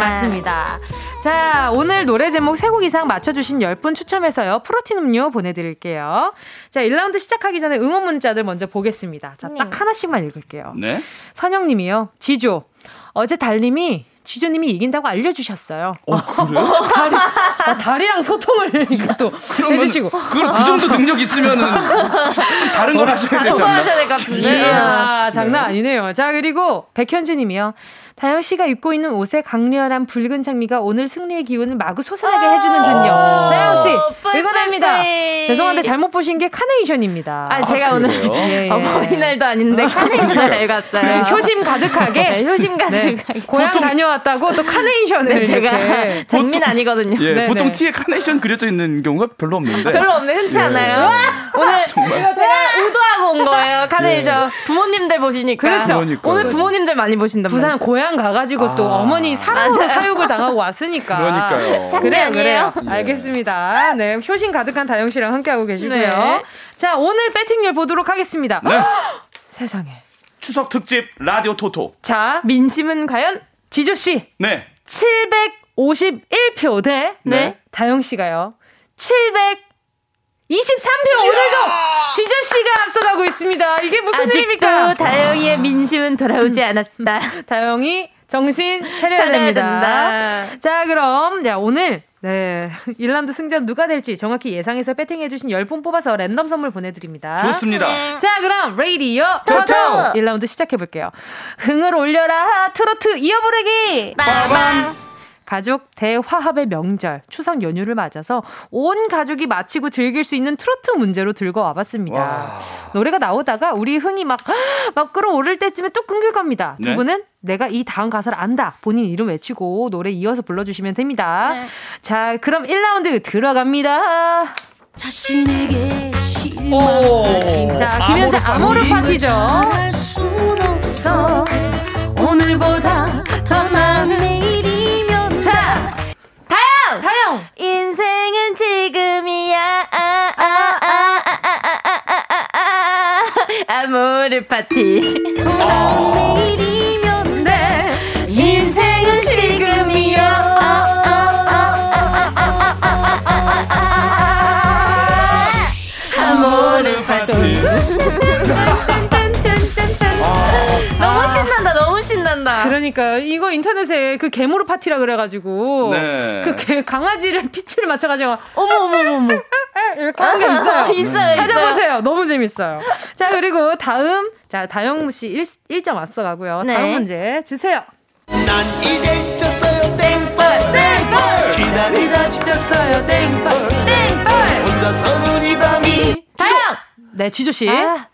맞습니다. 자, 오늘 노래 제목 3곡 이상 맞춰주신 10분 추첨해서요, 프로틴 음료 보내드릴게요. 자, 1라운드 시작하기 전에 응원 문자들 먼저 보겠습니다. 자, 딱 네. 하나씩만 읽을게요. 네. 선영님이요, 지조. 어제 달님이 지조님이 이긴다고 알려주셨어요. 어, 그래요? 다리, 아, 다리랑 소통을 또 해주시고. 그럼 그 정도 능력 있으면은 좀 다른 걸 하셔야 되잖아요. 하셔야 될 것 같은데. 아, 장난 아니네요. 자, 그리고 백현주님이요. 다영 씨가 입고 있는 옷의 강렬한 붉은 장미가 오늘 승리의 기운을 마구 솟아나게 해주는 듯요. 다영 씨, 응원합니다. 죄송한데 잘못 보신 게 카네이션입니다. 아, 제가 아, 오늘 예, 예. 어 버이날도 아닌데 카네이션을 달갔어요. 네, 효심 가득하게. 네, 효심 가득하게. 네, 고향 보통... 다녀왔다고 또 카네이션을 네, 제가 장민 아니거든요. 예, 네, 보통 네. 티에 카네이션 그려져 있는 경우가 별로 없는데. 별로 없네, 흔치 예. 않아요. 오늘 정말? 이거 제가 의도하고 온 거예요, 카네이션. 예. 부모님들 보시니까. 그렇죠. 그러니까요. 오늘 부모님들 많이 보신다. 부산 고향 고향 가가지고 아. 또 어머니 사랑으로 사육을 당하고 왔으니까. 그러니까요. 그래요, 그래요. 예. 알겠습니다. 네, 효심 가득한 다영 씨랑 함께하고 계시고요. 네. 자, 오늘 배팅률 보도록 하겠습니다. 네. 세상에. 추석 특집 라디오 토토. 자, 민심은 과연 지조 씨. 네. 751표 대 네. 다영 씨가요. 700 23표 오늘도 지조 씨가 앞서가고 있습니다. 이게 무슨 일입니까? 다영이의 민심은 돌아오지 않았다. 다영이 정신 차려야, 됩니다. 된다. 자, 그럼 자, 오늘 네. 일란드 승전 누가 될지 정확히 예상해서 배팅해주신 10분 뽑아서 랜덤 선물 보내드립니다. 좋습니다. 네. 자, 그럼 레이디오 토토! 1라운드 시작해볼게요. 흥을 올려라 트로트 이어부르기! 빠밤! 가족 대화합의 명절, 추석 연휴를 맞아서 온 가족이 맞히고 즐길 수 있는 트로트 문제로 들고 와봤습니다. 와. 노래가 나오다가 우리 흥이 막, 막 끌어오를 때쯤에 또 끊길 겁니다. 두 네? 분은 내가 이 다음 가사를 안다. 본인 이름 외치고 노래 이어서 불러주시면 됩니다. 네. 자, 그럼 1라운드 들어갑니다. 자신에게 실망 자, 김현자 아모르 파티죠. 오늘보다 더 나은 내일이 다영! 인생은 지금이야. 아, 아, 아, 아, 아, 아, 아, 아, 아, 모르 파티. 내일이면 돼. 인생은 지금이야. 아, 아, 아, 아, 아, 아, 아, 아, 아, 모르 파티. 너무 신난다, 너무 신난다. 그러니까 이거 인터넷에 그 개모르 파티라 그래가지고 네. 그 개, 강아지를 피치를 맞춰가지고 어머 어머 어머 이렇게 하는 게 있어요. 있어요. 찾아보세요. 있어요. 너무 재밌어요. 자 그리고 다음 자 다영 씨 1, 1점 앞서가고요. 네. 다음 문제 주세요. 난 이제 지쳤어요 땡벌 땡벌 기다리다 지쳤어요 땡벌 땡벌 혼자서는 이 밤이 다영 네 지조 씨 아.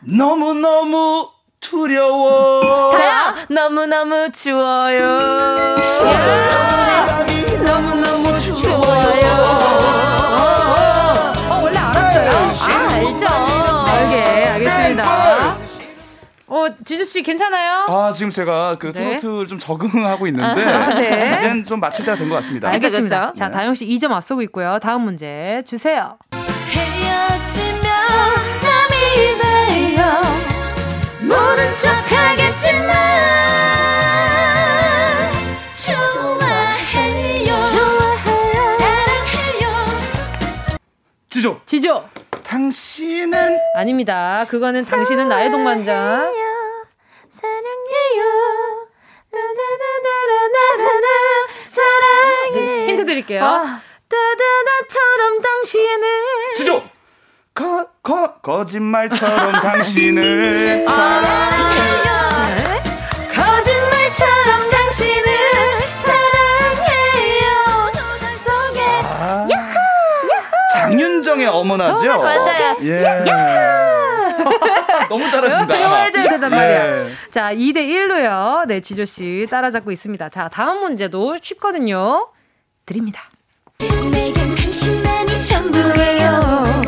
너무 너무 두려워. 자, 너무너무 추워요. 너무너무 추워요. 어, 원래 알았어요. 아, 알죠. 알게, 알겠습니다. 어, 지주씨 괜찮아요? 아, 지금 제가 그 네. 트로트를 좀 적응하고 있는데, 아, 네. 이젠 좀 맞출 때가 된 것 같습니다. 알겠습니다. 자, 네. 다영씨 2점 앞서고 있고요. 다음 문제 주세요. 모른 척 하겠지만 좋아해요. 좋아해요. 사랑해요. 지조. 지조. 당신은 아닙니다. 그거는 당신은 나의 동반자. 사랑해요. 나나나나나나나. 사랑해. 힌트 드릴게요. 아. 따다다처럼 당신은 지조 거, 거, 거짓말처럼 당신을 사랑해요. 거짓말처럼 당신을 사랑해요. 소설 속에. 아, 야하! 장윤정의 어머나죠? 어, 맞아요. 예. 너무 잘하신다. 해줘야 된단 말이야. 예. 자, 2대 1로요. 네, 지조씨 따라잡고 있습니다. 자, 다음 문제도 쉽거든요. 드립니다. 내겐 당신만이 전부예요.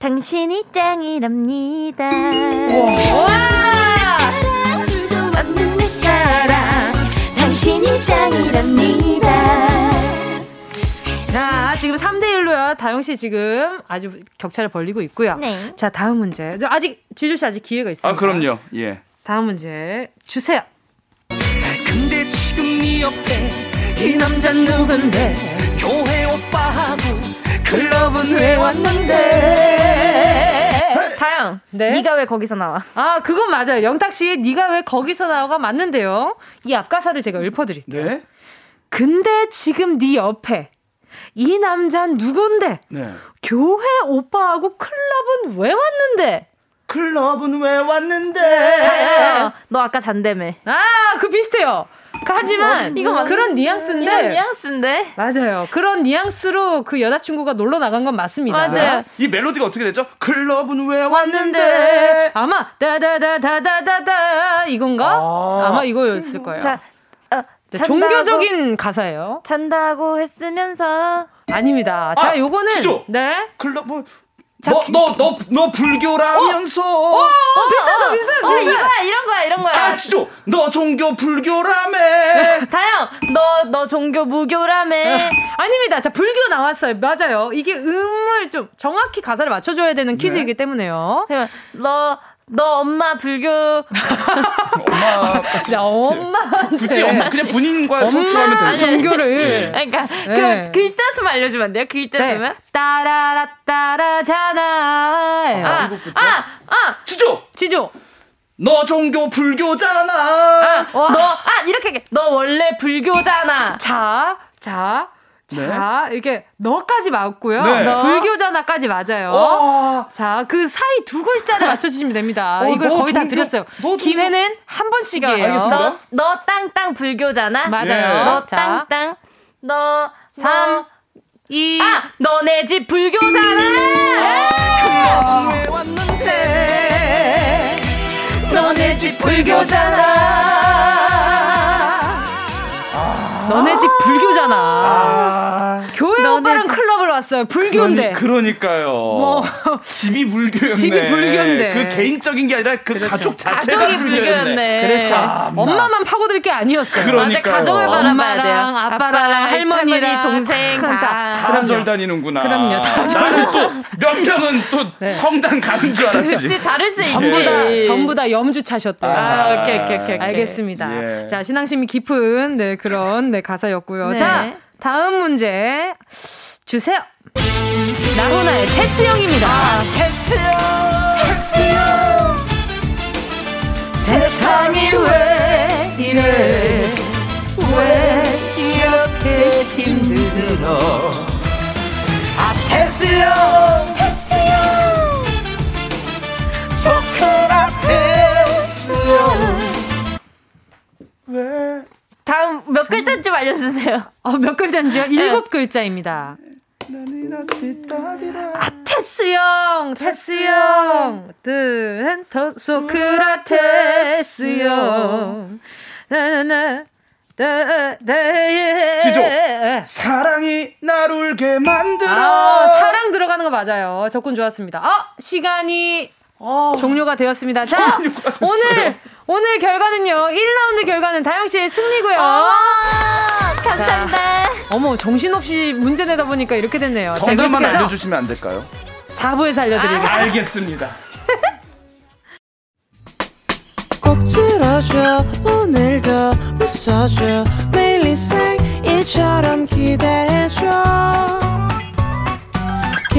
당신이 짱이랍니다. 와! 없는 내 사랑, 당신이 짱이랍니다. 자, 지금 3대1로요. 다영씨 지금 아주 격차를 벌리고 있고요. 네. 자, 다음 문제. 아직, 지주씨 아직 기회가 있습니다. 아, 그럼요. 예. 다음 문제 주세요. 근데 지금 네 옆에 이 남자 누군데 교회 오빠하고 클럽은 왜 왔는데? 다영, 네? 네가 왜 거기서 나와? 아, 그건 맞아요. 영탁 씨의 네가 왜 거기서 나와가 맞는데요. 이 앞가사를 제가 읊어드릴게요. 네? 근데 지금 네 옆에 이 남자는 누군데? 네. 교회 오빠하고 클럽은 왜 왔는데? 클럽은 왜 왔는데? 다영, 너 아까 잔대매. 아, 그 비슷해요. 하지만 이거 뭐, 그런 뉘앙스인데 이런 뉘앙스인데 맞아요. 그런 뉘앙스로 그 여자친구가 놀러 나간 건 맞습니다. 맞아요. 이 멜로디가 어떻게 되죠? 클럽은 왜 왔는데 아마 다다다다다다다 이건가? 아. 마 이거였을 거예요. 자, 어, 네, 종교적인 가사예요. 잔다고 했으면서 아닙니다. 자, 아, 요거는. 네. 클럽 뭐 너, 너, 너, 너 불교라면서. 어, 어, 어, 비슷해서 비슷해, 어, 이거야, 이런 거야, 이런 거야. 아, 진짜. 너 종교 불교라며. 다영, 너, 너 종교 무교라며. 아닙니다. 자, 불교 나왔어요. 맞아요. 이게 음을 좀 정확히 가사를 맞춰줘야 되는 퀴즈이기 네. 때문에요. 너, 너 엄마 불교. 엄마. 진짜 엄마. 굳이 엄마 그냥 본인과 소통하면 되죠 종교를. 네. 그러니까 네. 그 글자 수 알려주면 안 돼요? 글자 수만 네. 따라라 따라잖아. 아아 아, 아. 지조! 지조. 너 종교 불교잖아. 아, 너아 이렇게 너 원래 불교잖아. 자 자 네. 자, 이렇게 너까지 맞고요. 네. 불교자나까지 맞아요. 와. 자, 그 사이 두 글자를 맞춰주시면 됩니다. 어, 이걸 거의 다 드렸어요. 기회는 한 번씩이에요. 알겠습니다. 너, 너 땅땅 불교잖아. 맞아요. 네. 너 땅땅. 너 3, 2. 아, 너네 집 불교잖아. 아. 왜 왔는데? 너네 집 불교잖아. 너네 집 불교잖아. 아, 교회 오빠랑 집... 클럽을 왔어요. 불교인데. 그러니, 까요 뭐. 집이 불교였네. 집이 불교인데. 그 개인적인 게 아니라 그 그렇죠. 가족 자체가 가족이 불교였네. 그렇죠. 아, 엄마만 파고들 게 아니었어요. 그러니까요. 맞아, 가족을 바라봐야 돼요. 아빠랑, 아빠랑 할머니랑 할머니, 동생 다. 다 한절 다니는구나. 그럼요. 나는 또몇 명은 또 네. 성당 가는 줄 알았지. 그치, 다를 수 있지. 전부 다, 전부 다 염주 차셨대요. 아, 오케이, 오케이, 오케이. 알겠습니다. 예. 자, 신앙심이 깊은, 네, 그런, 네, 네, 가사였고요. 네. 자, 다음 문제 주세요. 나훈아의 테스 형입니다. 아, 테스 형, 테스 형. 세상이 왜 이래? 왜 이렇게 힘들어? 아, 테스 형, 테스 형. 소크라테스 형. 왜? 몇 글자인 지 알려주세요. 어, 몇 글자인지요? 네. 일곱 글자입니다. 아, 테스형, 테스형, 뜬, 더, 소크라테스형. 나나나, 지조 사랑이 날 울게 만들어 아, 사랑 들어가는 거 맞아요 접근 좋았습니다 아 시간이 어, 종료가 되었습니다 자 오늘 오늘 결과는요. 1라운드 결과는 다영 씨의 승리고요. 아, 감사합니다. 자, 어머, 정신없이 문제 내다 보니까 이렇게 됐네요. 정답만 알려주시면 안 될까요? 4부에서 알려드리겠습니다. 아, 알겠습니다. 꼭 들어줘 오늘도 웃어줘 매일 일처럼 기대해줘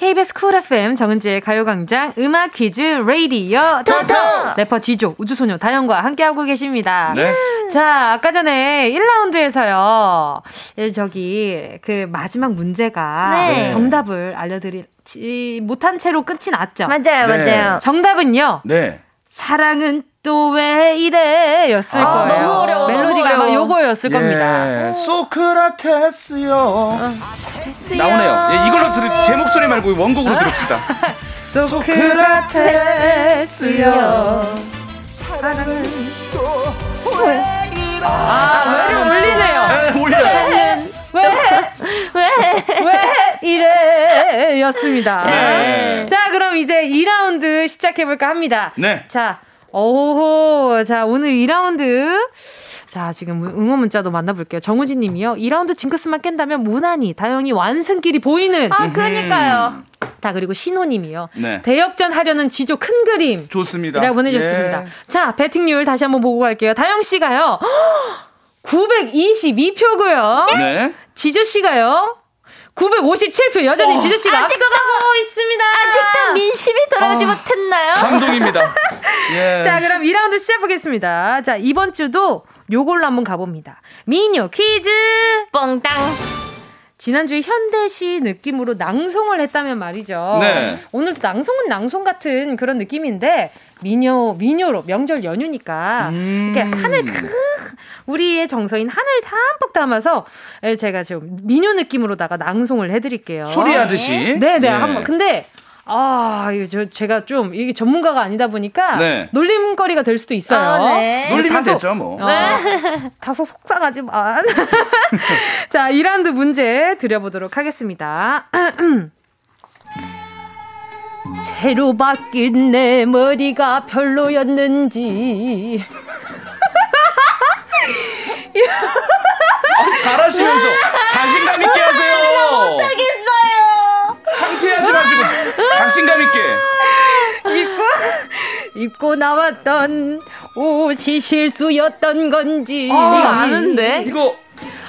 KBS 쿨 FM 정은지의 가요광장 음악 퀴즈 레이디어 토토 래퍼 지조 우주소녀 다영과 함께하고 계십니다. 네. 자 아까 전에 1라운드에서요 저기 그 마지막 문제가 네. 정답을 알려드리지 못한 채로 끝이 났죠. 맞아요, 네. 맞아요. 정답은요. 네. 사랑은 또 왜 이래 였을 아, 거예요. 너무 어려워. 멜로디가 아마 요거였을 예. 겁니다. 소크라테스요. 어. 나오네요. 예, 이걸로 들으 제 목소리 말고 원곡으로 들읍시다. 소크라테스요. 사랑은 또왜 이래? 아, 왜를 올리네요. 네, 올려요. 왜, 왜, 왜 이래? 였습니다. 네. 자, 그럼 이제 2라운드 시작해볼까 합니다. 네. 자, 오호. 자, 오늘 2라운드. 자, 지금 응원 문자도 만나볼게요. 정우진 님이요. 2라운드 징크스만 깬다면 무난히, 다영이 완승길이 보이는. 아, 그니까요. 다, 그리고 신호 님이요. 네. 대역전 하려는 지조 큰 그림. 좋습니다. 라고 보내주셨습니다. 예. 자, 배팅률 다시 한번 보고 갈게요. 다영 씨가요. 922표고요. 네. 지조 씨가요. 957표 여전히 어, 지조 씨가 앞서가고 있습니다. 아직도 민심이 돌아오지 어, 못했나요? 감동입니다. 예. 자, 그럼 2라운드 시작하겠습니다. 자, 이번 주도 요걸로 한번 가봅니다. 미녀 퀴즈 뻥땅. 지난주에 현대시 느낌으로 낭송을 했다면 말이죠. 네. 오늘도 낭송은 낭송 같은 그런 느낌인데 미녀 미녀로 명절 연휴니까 음. 이렇게 하늘 크 우리의 정서인 하늘 담뿍 담아서 예, 제가 지금 미녀 느낌으로다가 낭송을 해드릴게요. 소리하듯이. 네네 네, 예. 한번 근데 아, 이거 저 제가 좀 이게 전문가가 아니다 보니까 네. 놀림거리가 될 수도 있어요. 아, 네. 놀리면 되죠, 뭐. 어, 네. 다소 속상하지만. 자, 2라운드 문제 드려보도록 하겠습니다. 새로 바뀐 내 머리가 별로였는지. 아, 잘하시면서 자신감 있게 하세요. 못하겠어요. 창피하지 마시고 자신감 있게. 입고 입고 나왔던 옷이 실수였던 건지. 아, 이거 아는데? 이거.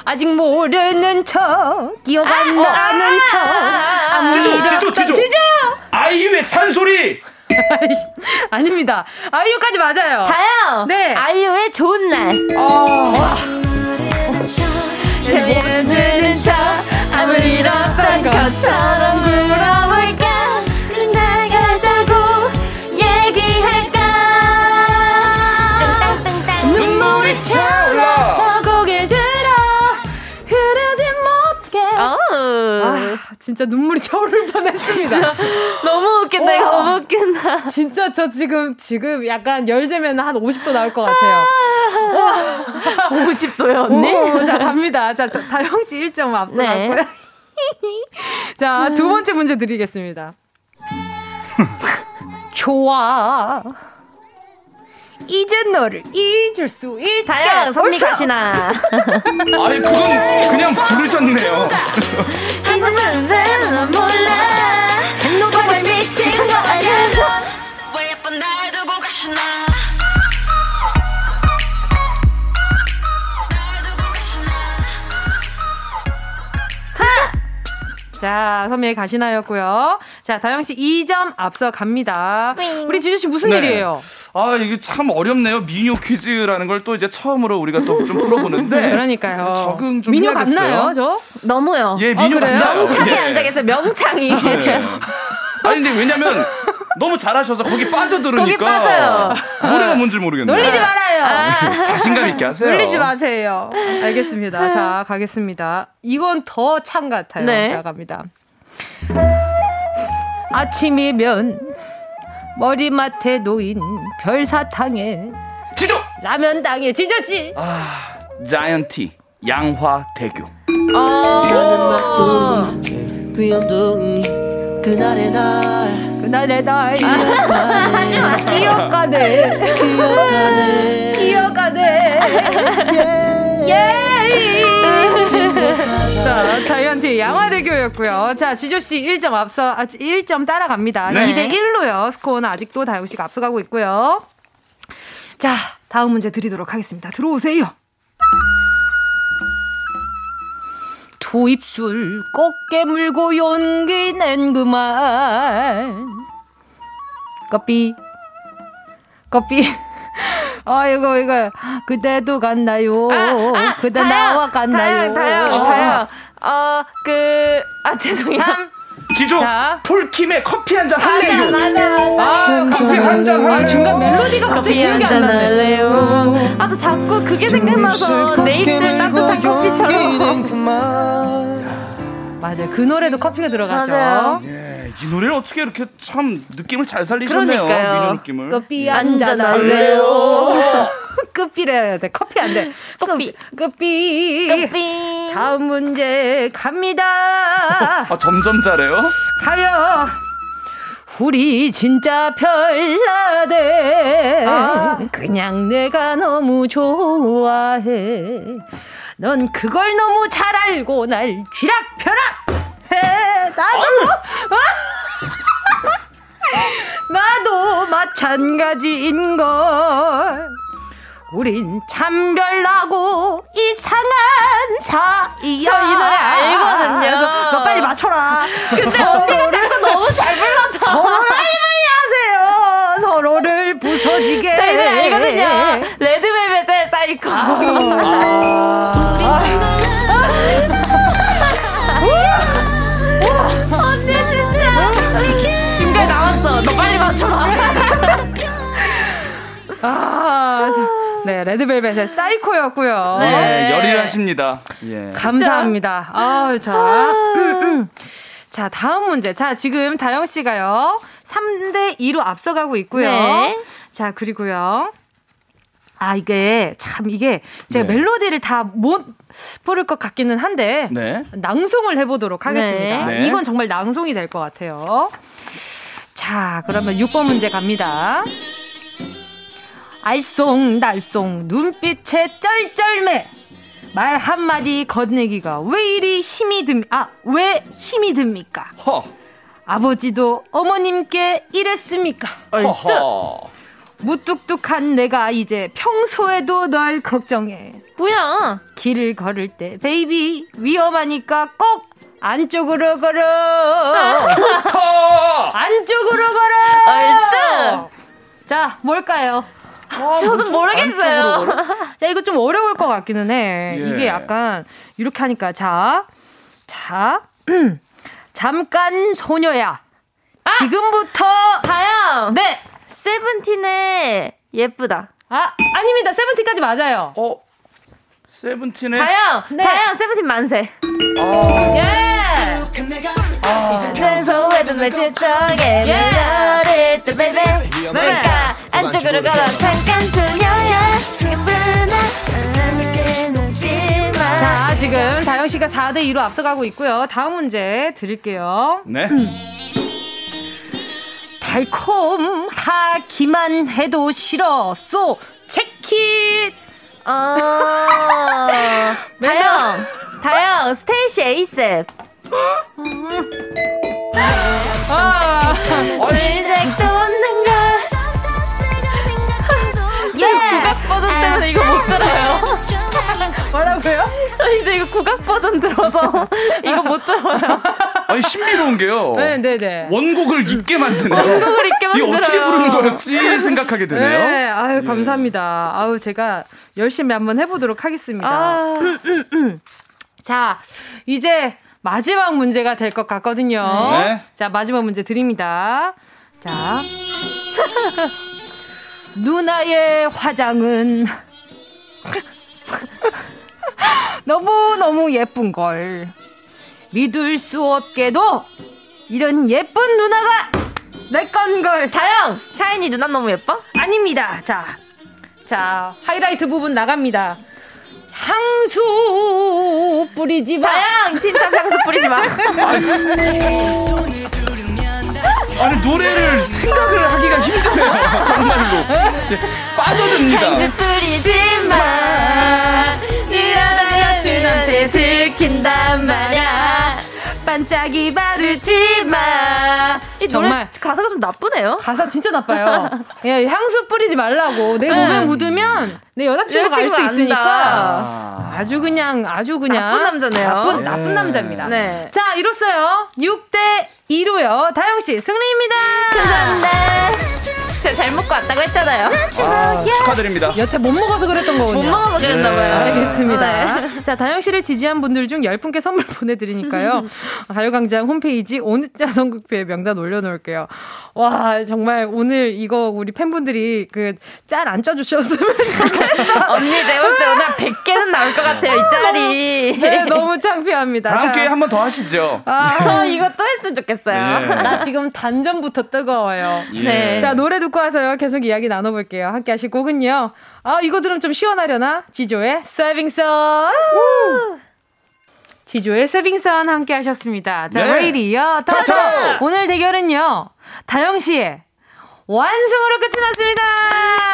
아직 모르는 척 기억 안 아, 나는 아, 척 아, 지조 지조 지조. 지조! 아이유의 찬소리! 아닙니다. 아이유까지 맞아요. 다요? 네. 아이유의 좋은 날. 아. 모르는 척 아무 일 없던 것처럼 진짜 눈물이 차오를 뻔했습니다 너무 웃긴다 이거 너무 웃긴다 진짜 저 지금 지금 약간 열재면 한 50도 나올 것 같아요 50도요 언니? 오, 자 갑니다 자 다영 씨 1점 앞서갔고요 네. 자, 두 번째 문제 드리겠습니다. 좋아. 이제 너를 잊을 수 있다. 다양 선미 가시나. 아니 그건 그냥 부르셨네요. 이번엔 몰라. 정말 미친 거 알려줘. 왜 예쁜 날 두고 가시나. 자, 선미의 가시나였고요. 자, 다영 씨 2점 앞서 갑니다. 우리 지주 씨 무슨 네. 일이에요? 아, 이게 참 어렵네요. 미녀 퀴즈라는 걸 또 이제 처음으로 우리가 또 좀 풀어보는데. 그러니까요. 적응 좀 미녀 해야겠어요. 같나요, 저? 너무요. 예, 미녀 어, 같아요. 명창이 예. 앉아 계세요. 명창이. 아, 네. 아니 근데 왜냐면 너무 잘하셔서 거기 빠져들으니까 거기 빠져요. 노래가 뭔지 모르겠네요. 놀리지 말아요. 아. 자신감 있게 하세요. 놀리지 마세요. 알겠습니다. 자 가겠습니다. 이건 더 창 같아요. 네. 자 갑니다. 아침이면 머리맡에 놓인 별사탕에 지조! 라면당에 지조씨. 아 자이언티 양화대교. 아~ 그날의 날. 그날의 날. 하지마 기억가네. 기억가네 자, 자이언티 양화대교였고요. 자, 지조씨 1점 앞서, 아, 1점 따라갑니다. 네. 2대 1로요. 스코어는 아직도 다영씨가 앞서가고 있고요. 자, 다음 문제 드리도록 하겠습니다. 들어오세요. 두 입술 꼭 깨물고 용기 낸 그만 커피 커피 아 이거 이거 그대도 갔나요? 아, 아, 그대 다영, 나와 갔나요? 다영 다영 다영 어그 아 죄송해요. 지조 자. 폴킴의 커피 한 잔 할래요. 맞아 맞아. 아, 커피 한 잔 할래요. 아, 중간 멜로디가 갑자기 기억이 안 나네요. 아저 자꾸 그게 생각나서 내 입술 따뜻한 커피처럼. 맞아요. 그 노래도 커피가 들어가죠. 맞아요. 예, 이 노래를 어떻게 이렇게 참 느낌을 잘 살리셨네요. 그러니까요. 민요 느낌을. 커피 한잔 할래요. 끝비래야 돼. 커피 안 돼. 커피. 끝비. 끝비. 다음 문제 갑니다. 아, 점점 잘해요. 가요. 우리 진짜 별나대. 아. 그냥 내가 너무 좋아해. 넌 그걸 너무 잘 알고 날 쥐락펴락 해. 나도. 나도 마찬가지인 걸. 우린 참 별나고 이상한 사이야. 저 이 노래 알거든요. 너, 너 빨리 맞춰라. 근데 언니가 자꾸 너무 잘 불러서. 서로를 하세요. 서로를 부서지게. 저 이 노래 알거든요. 레드벨벳의 사이코. 아. 아. 아, 네, 레드벨벳의 사이코였고요. 네, 네. 열일하십니다. 예. 감사합니다. 아, 자. 음, 음. 자, 다음 문제. 자, 지금 다영 씨가요. 3대 2로 앞서가고 있고요. 네. 자, 그리고요. 아, 이게 참 이게 제가 네. 멜로디를 다 못 부를 것 같기는 한데 네. 낭송을 해 보도록 하겠습니다. 네. 이건 정말 낭송이 될 것 같아요. 자, 그러면 6번 문제 갑니다. 알쏭달쏭 눈빛에 쩔쩔매 말 한마디 건네기가 왜 이리 힘이 듭, 아, 왜 힘이 듭니까? 허. 아버지도 어머님께 이랬습니까? 얼쑤. 무뚝뚝한 내가 이제 평소에도 널 걱정해. 뭐야? 길을 걸을 때, 베이비, 위험하니까 꼭 안쪽으로 걸어. 안쪽으로 걸어. 얼쑤. 자, 뭘까요? 아, 저도 모르겠어요. 자, 이거 좀 어려울 것 같기는 해. 예. 이게 약간 이렇게 하니까 자, 자, 잠깐 소녀야. 아! 지금부터 다영. 네. 세븐틴의 예쁘다. 아, 아닙니다. 세븐틴까지 맞아요. 어. 세븐틴의 다영. 네. 다영 세븐틴 만세. 어. 예. 생소해도 내 지적에 예. 안쪽으로 걸어 잠깐 소녀야. 자, 지금 다영 씨가 4대 2로 앞서가고 있고요. 다음 문제 드릴게요. 네. 달콤하기만 해도 싫어. 쏘 체킷. 어. 다영, 다영, 스테이시 에이셉. 아. 시작도 없는 걸. 예. 국악 버전 때문에 이거 못 들어요. 뭐라고요? 저 이제 이거 국악 버전 들어서 이거 못 들어요. 아니 신비로운 게요. 네네네. 네. 원곡을 잊게 만드네요. 원곡을 잊게 만들어요. 이게 어떻게 부르는 거였지 생각하게 되네요. 네, 아유 예. 감사합니다. 아유 제가 열심히 한번 해보도록 하겠습니다. 아. 자 이제 마지막 문제가 될 것 같거든요. 네. 자 마지막 문제 드립니다. 자 누나의 화장은 너무너무 예쁜 걸. 믿을 수 없게도 이런 예쁜 누나가 내 건 걸. 다영! 샤이니 누나 너무 예뻐? 아닙니다. 자, 자, 하이라이트 부분 나갑니다. 향수 뿌리지 마. 다영! 틴탑 향수 뿌리지 마. 아니 노래를 생각을 하기가 힘드네요. 정말로 네, 빠져듭니다. 향수 뿌리지 마. 여친한테 들킨단 말야. 반짝이 바르지 마. 이 정말 가사가 좀 나쁘네요. 가사 진짜 나빠요. 예, 향수 뿌리지 말라고 내 몸에 응. 묻으면 내 여자친구가 알수 있으니까 아. 아주 그냥 아주 그냥 나쁜 남자네요. 나쁜 네. 나쁜 남자입니다. 네. 자, 이로써요. 6대 2로요. 다영 씨 승리입니다. 감사합니다. 제가 잘 먹고 왔다고 했잖아요. 아, 축하드립니다. 여태 못 먹어서 그랬던 거군요. 못 먹어서 그랬나 봐요. 네. 알겠습니다. 네. 자, 다영 씨를 지지한 분들 중 10분께 선물 보내드리니까요. 가요광장 홈페이지 오늘자 선곡표에 명단 올려놓을게요. 와, 정말 오늘 이거 우리 팬분들이 그 짤안 쪄주셨으면 좋겠어. 언니, 제가 볼 때 오늘 100개는 나올 것 같아요, 이 짤이. 네, 너무 창피합니다. 다음 기회에 한 번 더 하시죠. 아, 저 이거 또 했으면 좋겠어요. 네. 나 지금 단전부터 뜨거워요. 예. 네. 자, 노래 듣고 와서요. 계속 이야기 나눠볼게요. 함께 하실 곡은요. 아, 이거 들으면 좀 시원하려나? 지조의 스웨빙선. 지조의 스웨빙선 함께 하셨습니다. 자, 네. 레이디어 타토! 오늘 대결은요. 다영 씨의 완승으로 끝이 났습니다.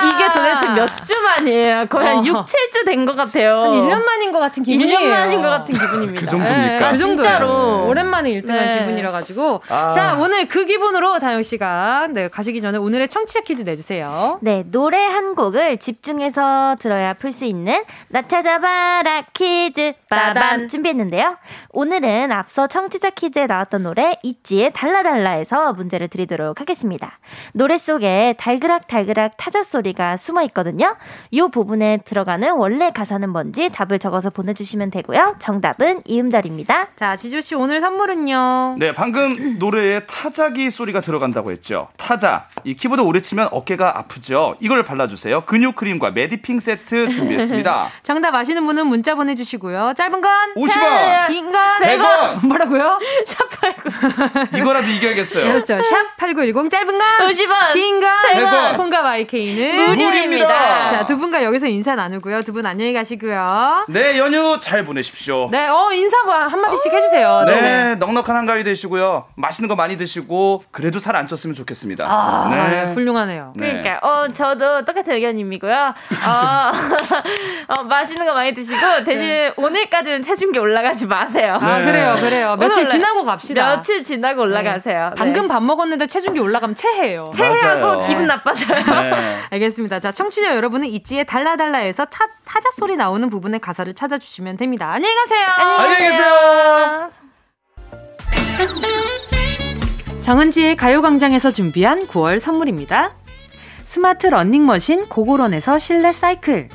이게 도대체 몇 주 만이에요? 거의 한 6, 7주 된 것 같아요. 한 1년 만인 것 같은 기분이에요. 1년 만인 것 같은 기분입니다. 그 정도입니까? 네, 그 진짜로. 네. 오랜만에 1등한 네. 기분이라 가지고. 아. 자, 오늘 그 기분으로 다영 씨가 네, 가시기 전에 오늘의 청취자 퀴즈 내 주세요. 네, 노래 한 곡을 집중해서 들어야 풀 수 있는 나 찾아봐라 퀴즈 빠밤 준비했는데요. 오늘은 앞서 청취자 퀴즈에 나왔던 노래 있지의 달라달라에서 문제를 드리도록 하겠습니다. 노래 속에 달그락달그락 타자 소리가 숨어 있거든요. 이 부분에 들어가는 원래 가사는 뭔지 답을 적어서 보내주시면 되고요. 정답은 이음절입니다. 자, 지조씨 오늘 선물은요? 네, 방금 노래에 타자기 소리가 들어간다고 했죠. 타자. 이 키보드 오래 치면 어깨가 아프죠. 이걸 발라주세요. 근육 크림과 메디핑 세트 준비했습니다. 정답 아시는 분은 문자 보내주시고요. 짧은 건 50원, 긴 건 100원. 뭐라고요? 샵 89. 이거라도 이겨야겠어요. 그렇죠. 샵 8910 짧은 건 50원, 100원. 콩과 마이케이는 무료입니다. 자, 두 분과 여기서 인사 나누고요. 두 분 안녕히 가시고요. 네, 연휴 잘 보내십시오. 네, 어, 인사 뭐 한마디씩 해주세요. 네, 네. 넉넉한 한가위 되시고요. 맛있는 거 많이 드시고 그래도 살 안 쪘으면 좋겠습니다. 아, 네. 훌륭하네요. 네. 그러니까 어 저도 똑같은 의견님이고요. 어, 어 맛있는 거 많이 드시고 대신 네. 오늘까지는 체중계 올라가지 마세요. 아, 그래요, 그래요. 며칠 지나고 갑시다. 며칠 지나고 올라가세요. 네. 방금 밥 먹었는데 체중계 올라가면 체해요. 체하 고 맞아요. 기분 나빠져요. 네. 알겠습니다. 자, 청취자 여러분은 있지의 달라달라에서 타, 타자 소리 나오는 부분의 가사를 찾아주시면 됩니다. 안녕히 가세요. 안녕히 계세요. 정은지의 가요광장에서 준비한 9월 선물입니다. 스마트 러닝머신 고고런에서 실내 사이클.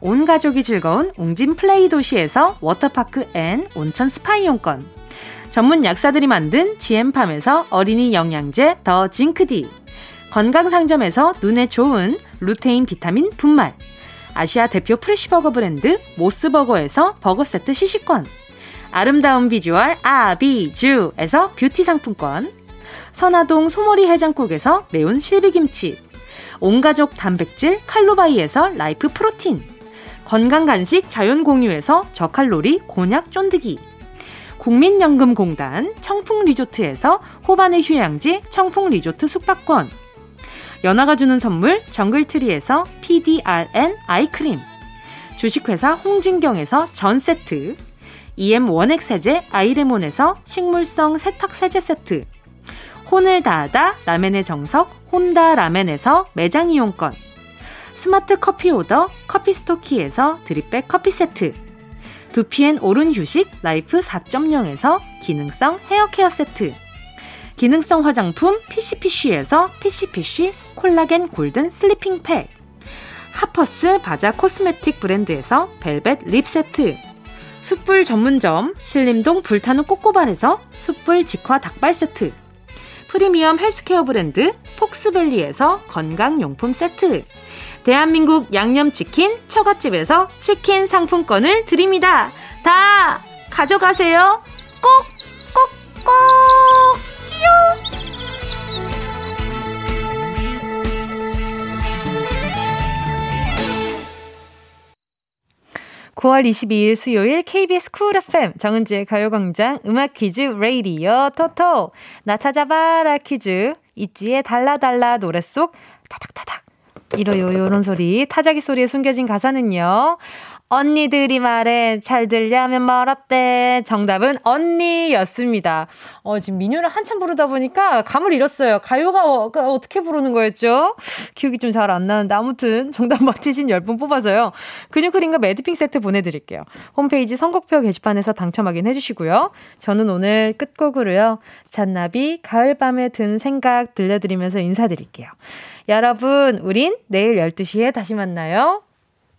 온 가족이 즐거운 웅진 플레이 도시에서 워터파크 and 온천 스파 이용권. 전문 약사들이 만든 GM팜에서 어린이 영양제 더 징크디. 건강상점에서 눈에 좋은 루테인 비타민 분말. 아시아 대표 fresh버거 브랜드 모스버거에서 버거 세트 시식권. 아름다운 비주얼 아비주에서 뷰티 상품권. 선화동 소머리 해장국에서 매운 실비김치. 온가족 단백질 칼로바이에서 라이프 프로틴. 건강간식 자연공유에서 저칼로리 곤약 쫀득이. 국민연금공단 청풍리조트에서 호반의 휴양지 청풍리조트 숙박권. 연아가 주는 선물 정글트리에서 PDRN 아이크림. 주식회사 홍진경에서 전세트. EM 원액 세제 아이레몬에서 식물성 세탁 세제 세트. 혼을 다하다 라멘의 정석 혼다 라멘에서 매장 이용권. 스마트 커피 오더 커피 스토키에서 드립백 커피 세트. 두피엔 오른 휴식 라이프 4.0에서 기능성 헤어 케어 세트. 기능성 화장품 피시피쉬에서 피시피쉬 콜라겐 골든 슬리핑 팩. 하퍼스 바자 cosmetic 브랜드에서 벨벳 lip 세트. 숯불 전문점 신림동 불타는 꼬꼬발에서 숯불 직화 닭발 세트. 프리미엄 헬스케어 브랜드 폭스밸리에서 건강용품 세트. 대한민국 양념치킨 처갓집에서 치킨 상품권을 드립니다. 다 가져가세요. 꼭, 꼭, 꼭! 끼요! 9월 22일 수요일 KBS 쿨 FM 정은지의 가요광장 음악 퀴즈 레이디어 토토. 나 찾아봐라 퀴즈. 있지의 달라달라 노래 속 타닥타닥. 이러요 요런 소리 타자기 소리에 숨겨진 가사는요 언니들이 말해 잘 들려면 멀었대. 정답은 언니였습니다. 어, 지금 민요를 한참 부르다 보니까 감을 잃었어요. 가요가 어, 떻게 부르는 거였죠? 기억이 좀 잘 안 나는데 아무튼 정답 맞히신 10분 뽑아서요. 근육 그림과 매드핑 세트 보내드릴게요. 홈페이지 선곡표 게시판에서 당첨 확인해 주시고요. 저는 오늘 끝곡으로요. 잔나비 가을밤에 든 생각 들려드리면서 인사드릴게요. 여러분, 우린 내일 12시에 다시 만나요.